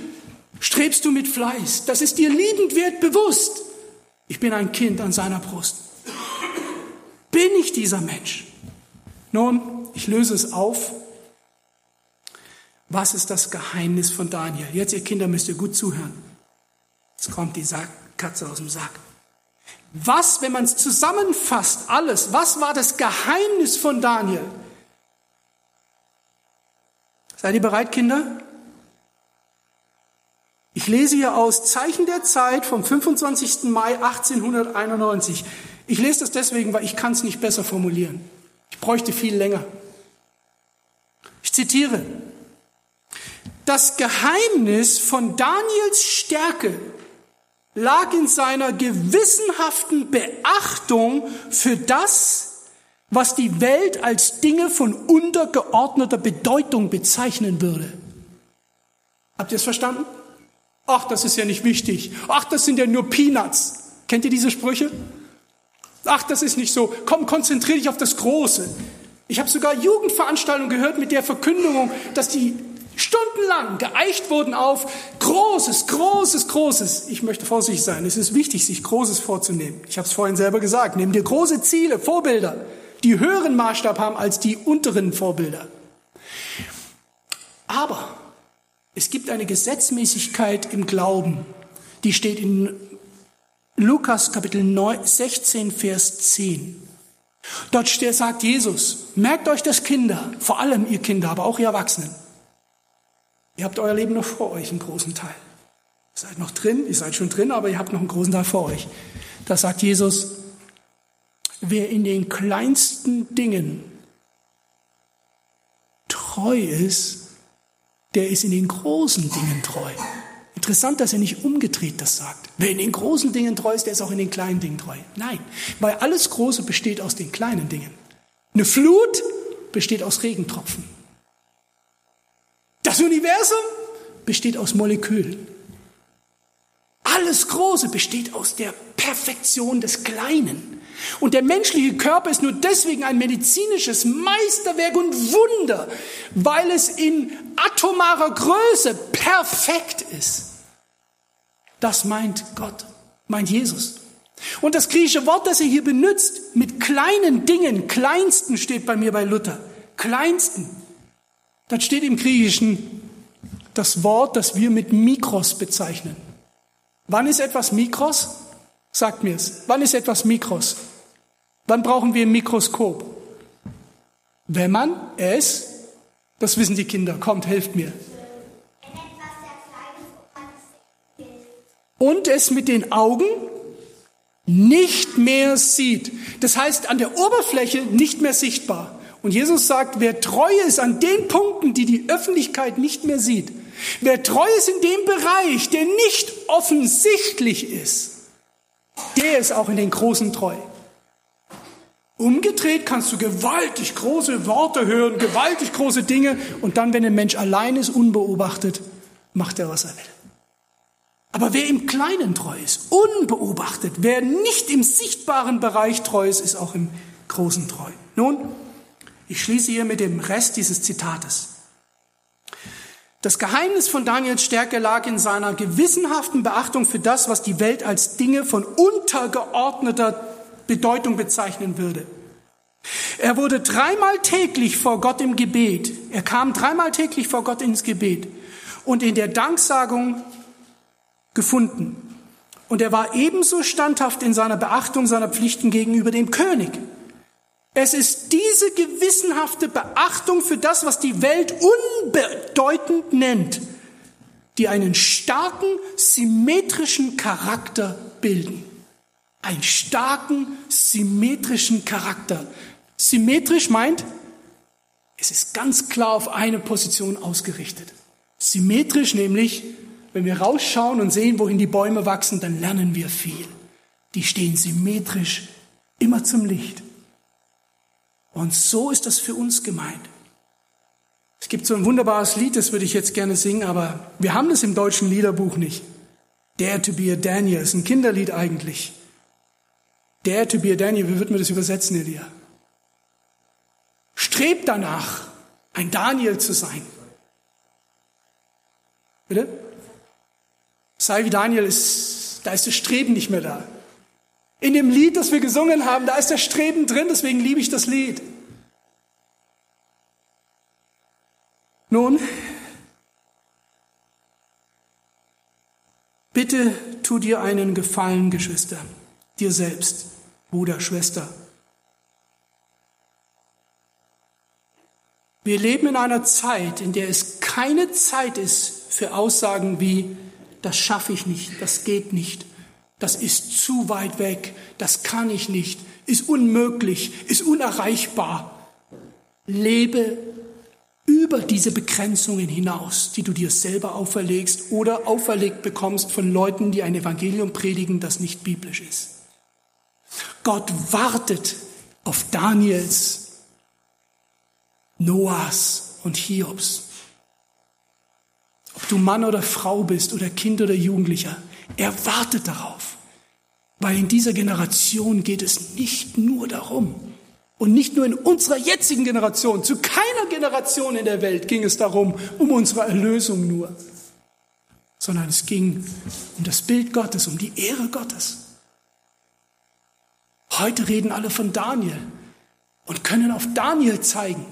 [SPEAKER 1] Strebst du mit Fleiß? Das ist dir liebend wert bewusst. Ich bin ein Kind an seiner Brust. Bin ich dieser Mensch? Nun, ich löse es auf. Was ist das Geheimnis von Daniel? Jetzt, ihr Kinder, müsst ihr gut zuhören. Jetzt kommt die Katze aus dem Sack. Was, wenn man es zusammenfasst, alles, was war das Geheimnis von Daniel? Seid ihr bereit, Kinder? Ich lese hier aus Zeichen der Zeit vom 25. Mai 1891. Ich lese das deswegen, weil ich kann es nicht besser formulieren. Ich bräuchte viel länger. Ich zitiere. Das Geheimnis von Daniels Stärke lag in seiner gewissenhaften Beachtung für das, was die Welt als Dinge von untergeordneter Bedeutung bezeichnen würde. Habt ihr es verstanden? Ach, das ist ja nicht wichtig. Ach, das sind ja nur Peanuts. Kennt ihr diese Sprüche? Ach, das ist nicht so. Komm, konzentriere dich auf das Große. Ich habe sogar Jugendveranstaltungen gehört mit der Verkündigung, dass die stundenlang geeicht wurden auf Großes, Großes, Großes. Ich möchte vorsichtig sein. Es ist wichtig, sich Großes vorzunehmen. Ich habe es vorhin selber gesagt. Nimm dir große Ziele, Vorbilder, die höheren Maßstab haben als die unteren Vorbilder. Aber es gibt eine Gesetzmäßigkeit im Glauben, die steht in Lukas Kapitel 16, Vers 10. Dort sagt Jesus, merkt euch das Kinder, vor allem ihr Kinder, aber auch ihr Erwachsenen. Ihr habt euer Leben noch vor euch, einen großen Teil. Ihr seid noch drin, ihr seid schon drin, aber ihr habt noch einen großen Teil vor euch. Da sagt Jesus, wer in den kleinsten Dingen treu ist, der ist in den großen Dingen treu. Interessant, dass er nicht umgedreht das sagt. Wer in den großen Dingen treu ist, der ist auch in den kleinen Dingen treu. Nein, weil alles Große besteht aus den kleinen Dingen. Eine Flut besteht aus Regentropfen. Das Universum besteht aus Molekülen. Alles Große besteht aus der Perfektion des Kleinen. Und der menschliche Körper ist nur deswegen ein medizinisches Meisterwerk und Wunder, weil es in atomarer Größe perfekt ist. Das meint Gott, meint Jesus. Und das griechische Wort, das er hier benutzt, mit kleinen Dingen, kleinsten steht bei mir bei Luther, kleinsten, Dort steht im Griechischen das Wort, das wir mit Mikros bezeichnen. Wann ist etwas Mikros? Sagt mir es. Wann ist etwas Mikros? Wann brauchen wir ein Mikroskop? Wenn man es, das wissen die Kinder, kommt, helft mir. Und es mit den Augen nicht mehr sieht. Das heißt, an der Oberfläche nicht mehr sichtbar. Und Jesus sagt, wer treu ist an den Punkten, die die Öffentlichkeit nicht mehr sieht, wer treu ist in dem Bereich, der nicht offensichtlich ist, der ist auch in den Großen treu. Umgedreht kannst du gewaltig große Worte hören, gewaltig große Dinge und dann, wenn ein Mensch allein ist, unbeobachtet, macht er, was er will. Aber wer im Kleinen treu ist, unbeobachtet, wer nicht im sichtbaren Bereich treu ist, ist auch im Großen treu. Nun, ich schließe hier mit dem Rest dieses Zitates. Das Geheimnis von Daniels Stärke lag in seiner gewissenhaften Beachtung für das, was die Welt als Dinge von untergeordneter Bedeutung bezeichnen würde. Er wurde dreimal täglich vor Gott im Gebet. Er kam dreimal täglich vor Gott ins Gebet und in der Danksagung gefunden. Und er war ebenso standhaft in seiner Beachtung seiner Pflichten gegenüber dem König. Es ist diese gewissenhafte Beachtung für das, was die Welt unbedeutend nennt, die einen starken, symmetrischen Charakter bilden. Einen starken, symmetrischen Charakter. Symmetrisch meint, es ist ganz klar auf eine Position ausgerichtet. Symmetrisch nämlich, wenn wir rausschauen und sehen, wohin die Bäume wachsen, dann lernen wir viel. Die stehen symmetrisch immer zum Licht. Und so ist das für uns gemeint. Es gibt so ein wunderbares Lied, das würde ich jetzt gerne singen, aber wir haben das im deutschen Liederbuch nicht. Dare to be a Daniel, ist ein Kinderlied eigentlich. Dare to be a Daniel, wie wird man das übersetzen, Elia? Strebt danach, ein Daniel zu sein. Bitte? Sei wie Daniel ist, da ist das Streben nicht mehr da. In dem Lied, das wir gesungen haben, da ist der Streben drin, deswegen liebe ich das Lied. Nun, bitte tu dir einen Gefallen, Geschwister. dir selbst, Bruder, Schwester. Wir leben in einer Zeit, in der es keine Zeit ist für Aussagen wie, das schaffe ich nicht, das geht nicht, das ist zu weit weg, das kann ich nicht, ist unmöglich, ist unerreichbar. Lebe über diese Begrenzungen hinaus, die du dir selber auferlegst oder auferlegt bekommst von Leuten, die ein Evangelium predigen, das nicht biblisch ist. Gott wartet auf Daniels, Noahs und Hiobs. Ob du Mann oder Frau bist oder Kind oder Jugendlicher, er wartet darauf. Weil in dieser Generation geht es nicht nur darum, und nicht nur in unserer jetzigen Generation, zu keiner Generation in der Welt ging es darum, um unsere Erlösung nur, sondern es ging um das Bild Gottes, um die Ehre Gottes. Heute reden alle von Daniel und können auf Daniel zeigen.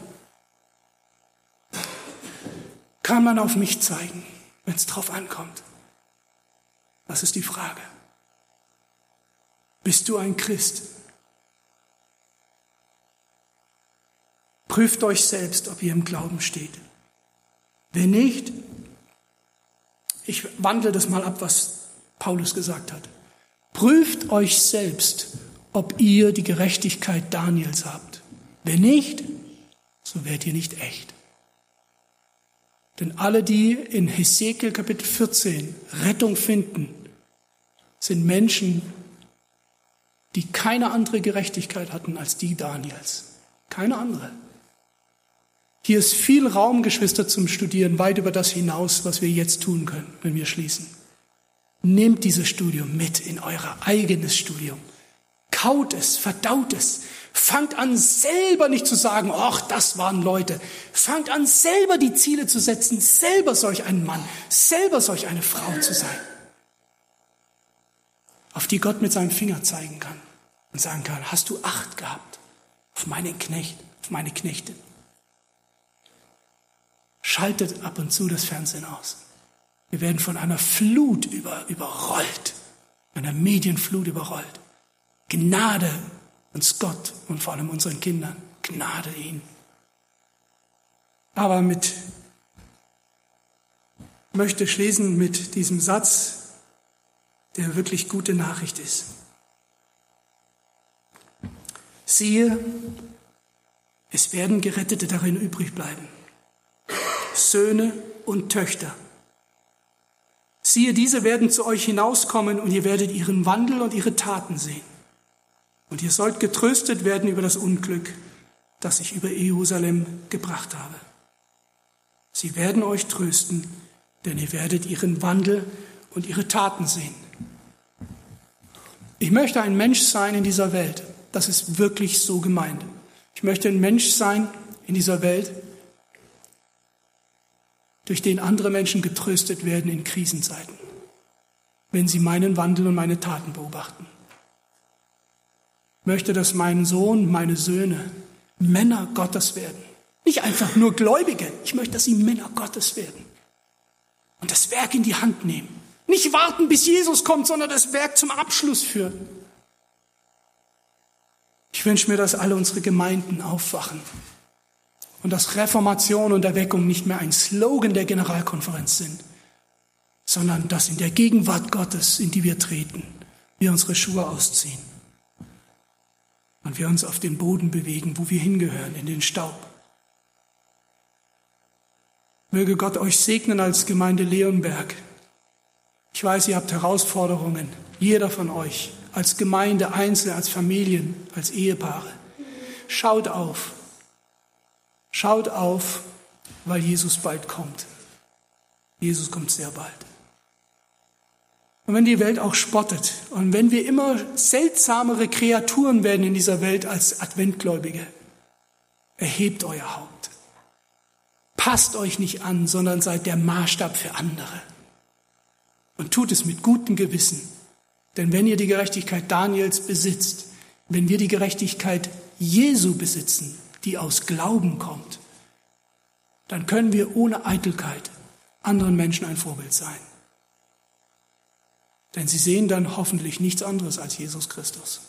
[SPEAKER 1] Kann man auf mich zeigen, wenn es drauf ankommt? Das ist die Frage. Bist du ein Christ? Prüft euch selbst, ob ihr im Glauben steht. Wenn nicht, ich wandle das mal ab, was Paulus gesagt hat. Prüft euch selbst, ob ihr die Gerechtigkeit Daniels habt. Wenn nicht, so werdet ihr nicht echt. Denn alle, die in Hesekiel Kapitel 14 Rettung finden, sind Menschen, die keine andere Gerechtigkeit hatten als die Daniels. Keine andere. Hier ist viel Raum, Geschwister, zum Studieren, weit über das hinaus, was wir jetzt tun können, wenn wir schließen. Nehmt dieses Studium mit in euer eigenes Studium. Kaut es, verdaut es. Fangt an, selber nicht zu sagen, ach, das waren Leute. Fangt an, selber die Ziele zu setzen, selber solch ein Mann, selber solch eine Frau zu sein, auf die Gott mit seinem Finger zeigen kann und sagen kann, hast du Acht gehabt auf meinen Knecht, auf meine Knechtin? Schaltet ab und zu das Fernsehen aus. Wir werden von einer Flut über, überrollt, einer Medienflut überrollt. Gnade uns Gott und vor allem unseren Kindern. Gnade ihnen. Aber mit, möchte schließen mit diesem Satz, der wirklich gute Nachricht ist. Siehe, es werden Gerettete darin übrig bleiben. Söhne und Töchter. Siehe, diese werden zu euch hinauskommen und ihr werdet ihren Wandel und ihre Taten sehen. Und ihr sollt getröstet werden über das Unglück, das ich über Jerusalem gebracht habe. Sie werden euch trösten, denn ihr werdet ihren Wandel und ihre Taten sehen. Ich möchte ein Mensch sein in dieser Welt. Das ist wirklich so gemeint. Ich möchte ein Mensch sein in dieser Welt, durch den andere Menschen getröstet werden in Krisenzeiten, wenn sie meinen Wandel und meine Taten beobachten. Ich möchte, dass mein Sohn, meine Söhne Männer Gottes werden. Nicht einfach nur Gläubige. Ich möchte, dass sie Männer Gottes werden. Und das Werk in die Hand nehmen. Nicht warten, bis Jesus kommt, sondern das Werk zum Abschluss führen. Ich wünsche mir, dass alle unsere Gemeinden aufwachen und dass Reformation und Erweckung nicht mehr ein Slogan der Generalkonferenz sind, sondern dass in der Gegenwart Gottes, in die wir treten, wir unsere Schuhe ausziehen und wir uns auf den Boden bewegen, wo wir hingehören, in den Staub. Möge Gott euch segnen als Gemeinde Leonberg. Ich weiß, ihr habt Herausforderungen, jeder von euch, als Gemeinde, Einzelne, als Familien, als Ehepaare. Schaut auf, Schaut auf, weil Jesus bald kommt. Jesus kommt sehr bald. Und wenn die Welt auch spottet und wenn wir immer seltsamere Kreaturen werden in dieser Welt als Adventgläubige, erhebt euer Haupt. Passt euch nicht an, sondern seid der Maßstab für andere. Und tut es mit gutem Gewissen. Denn wenn ihr die Gerechtigkeit Daniels besitzt, wenn wir die Gerechtigkeit Jesu besitzen, die aus Glauben kommt, dann können wir ohne Eitelkeit anderen Menschen ein Vorbild sein. Denn sie sehen dann hoffentlich nichts anderes als Jesus Christus.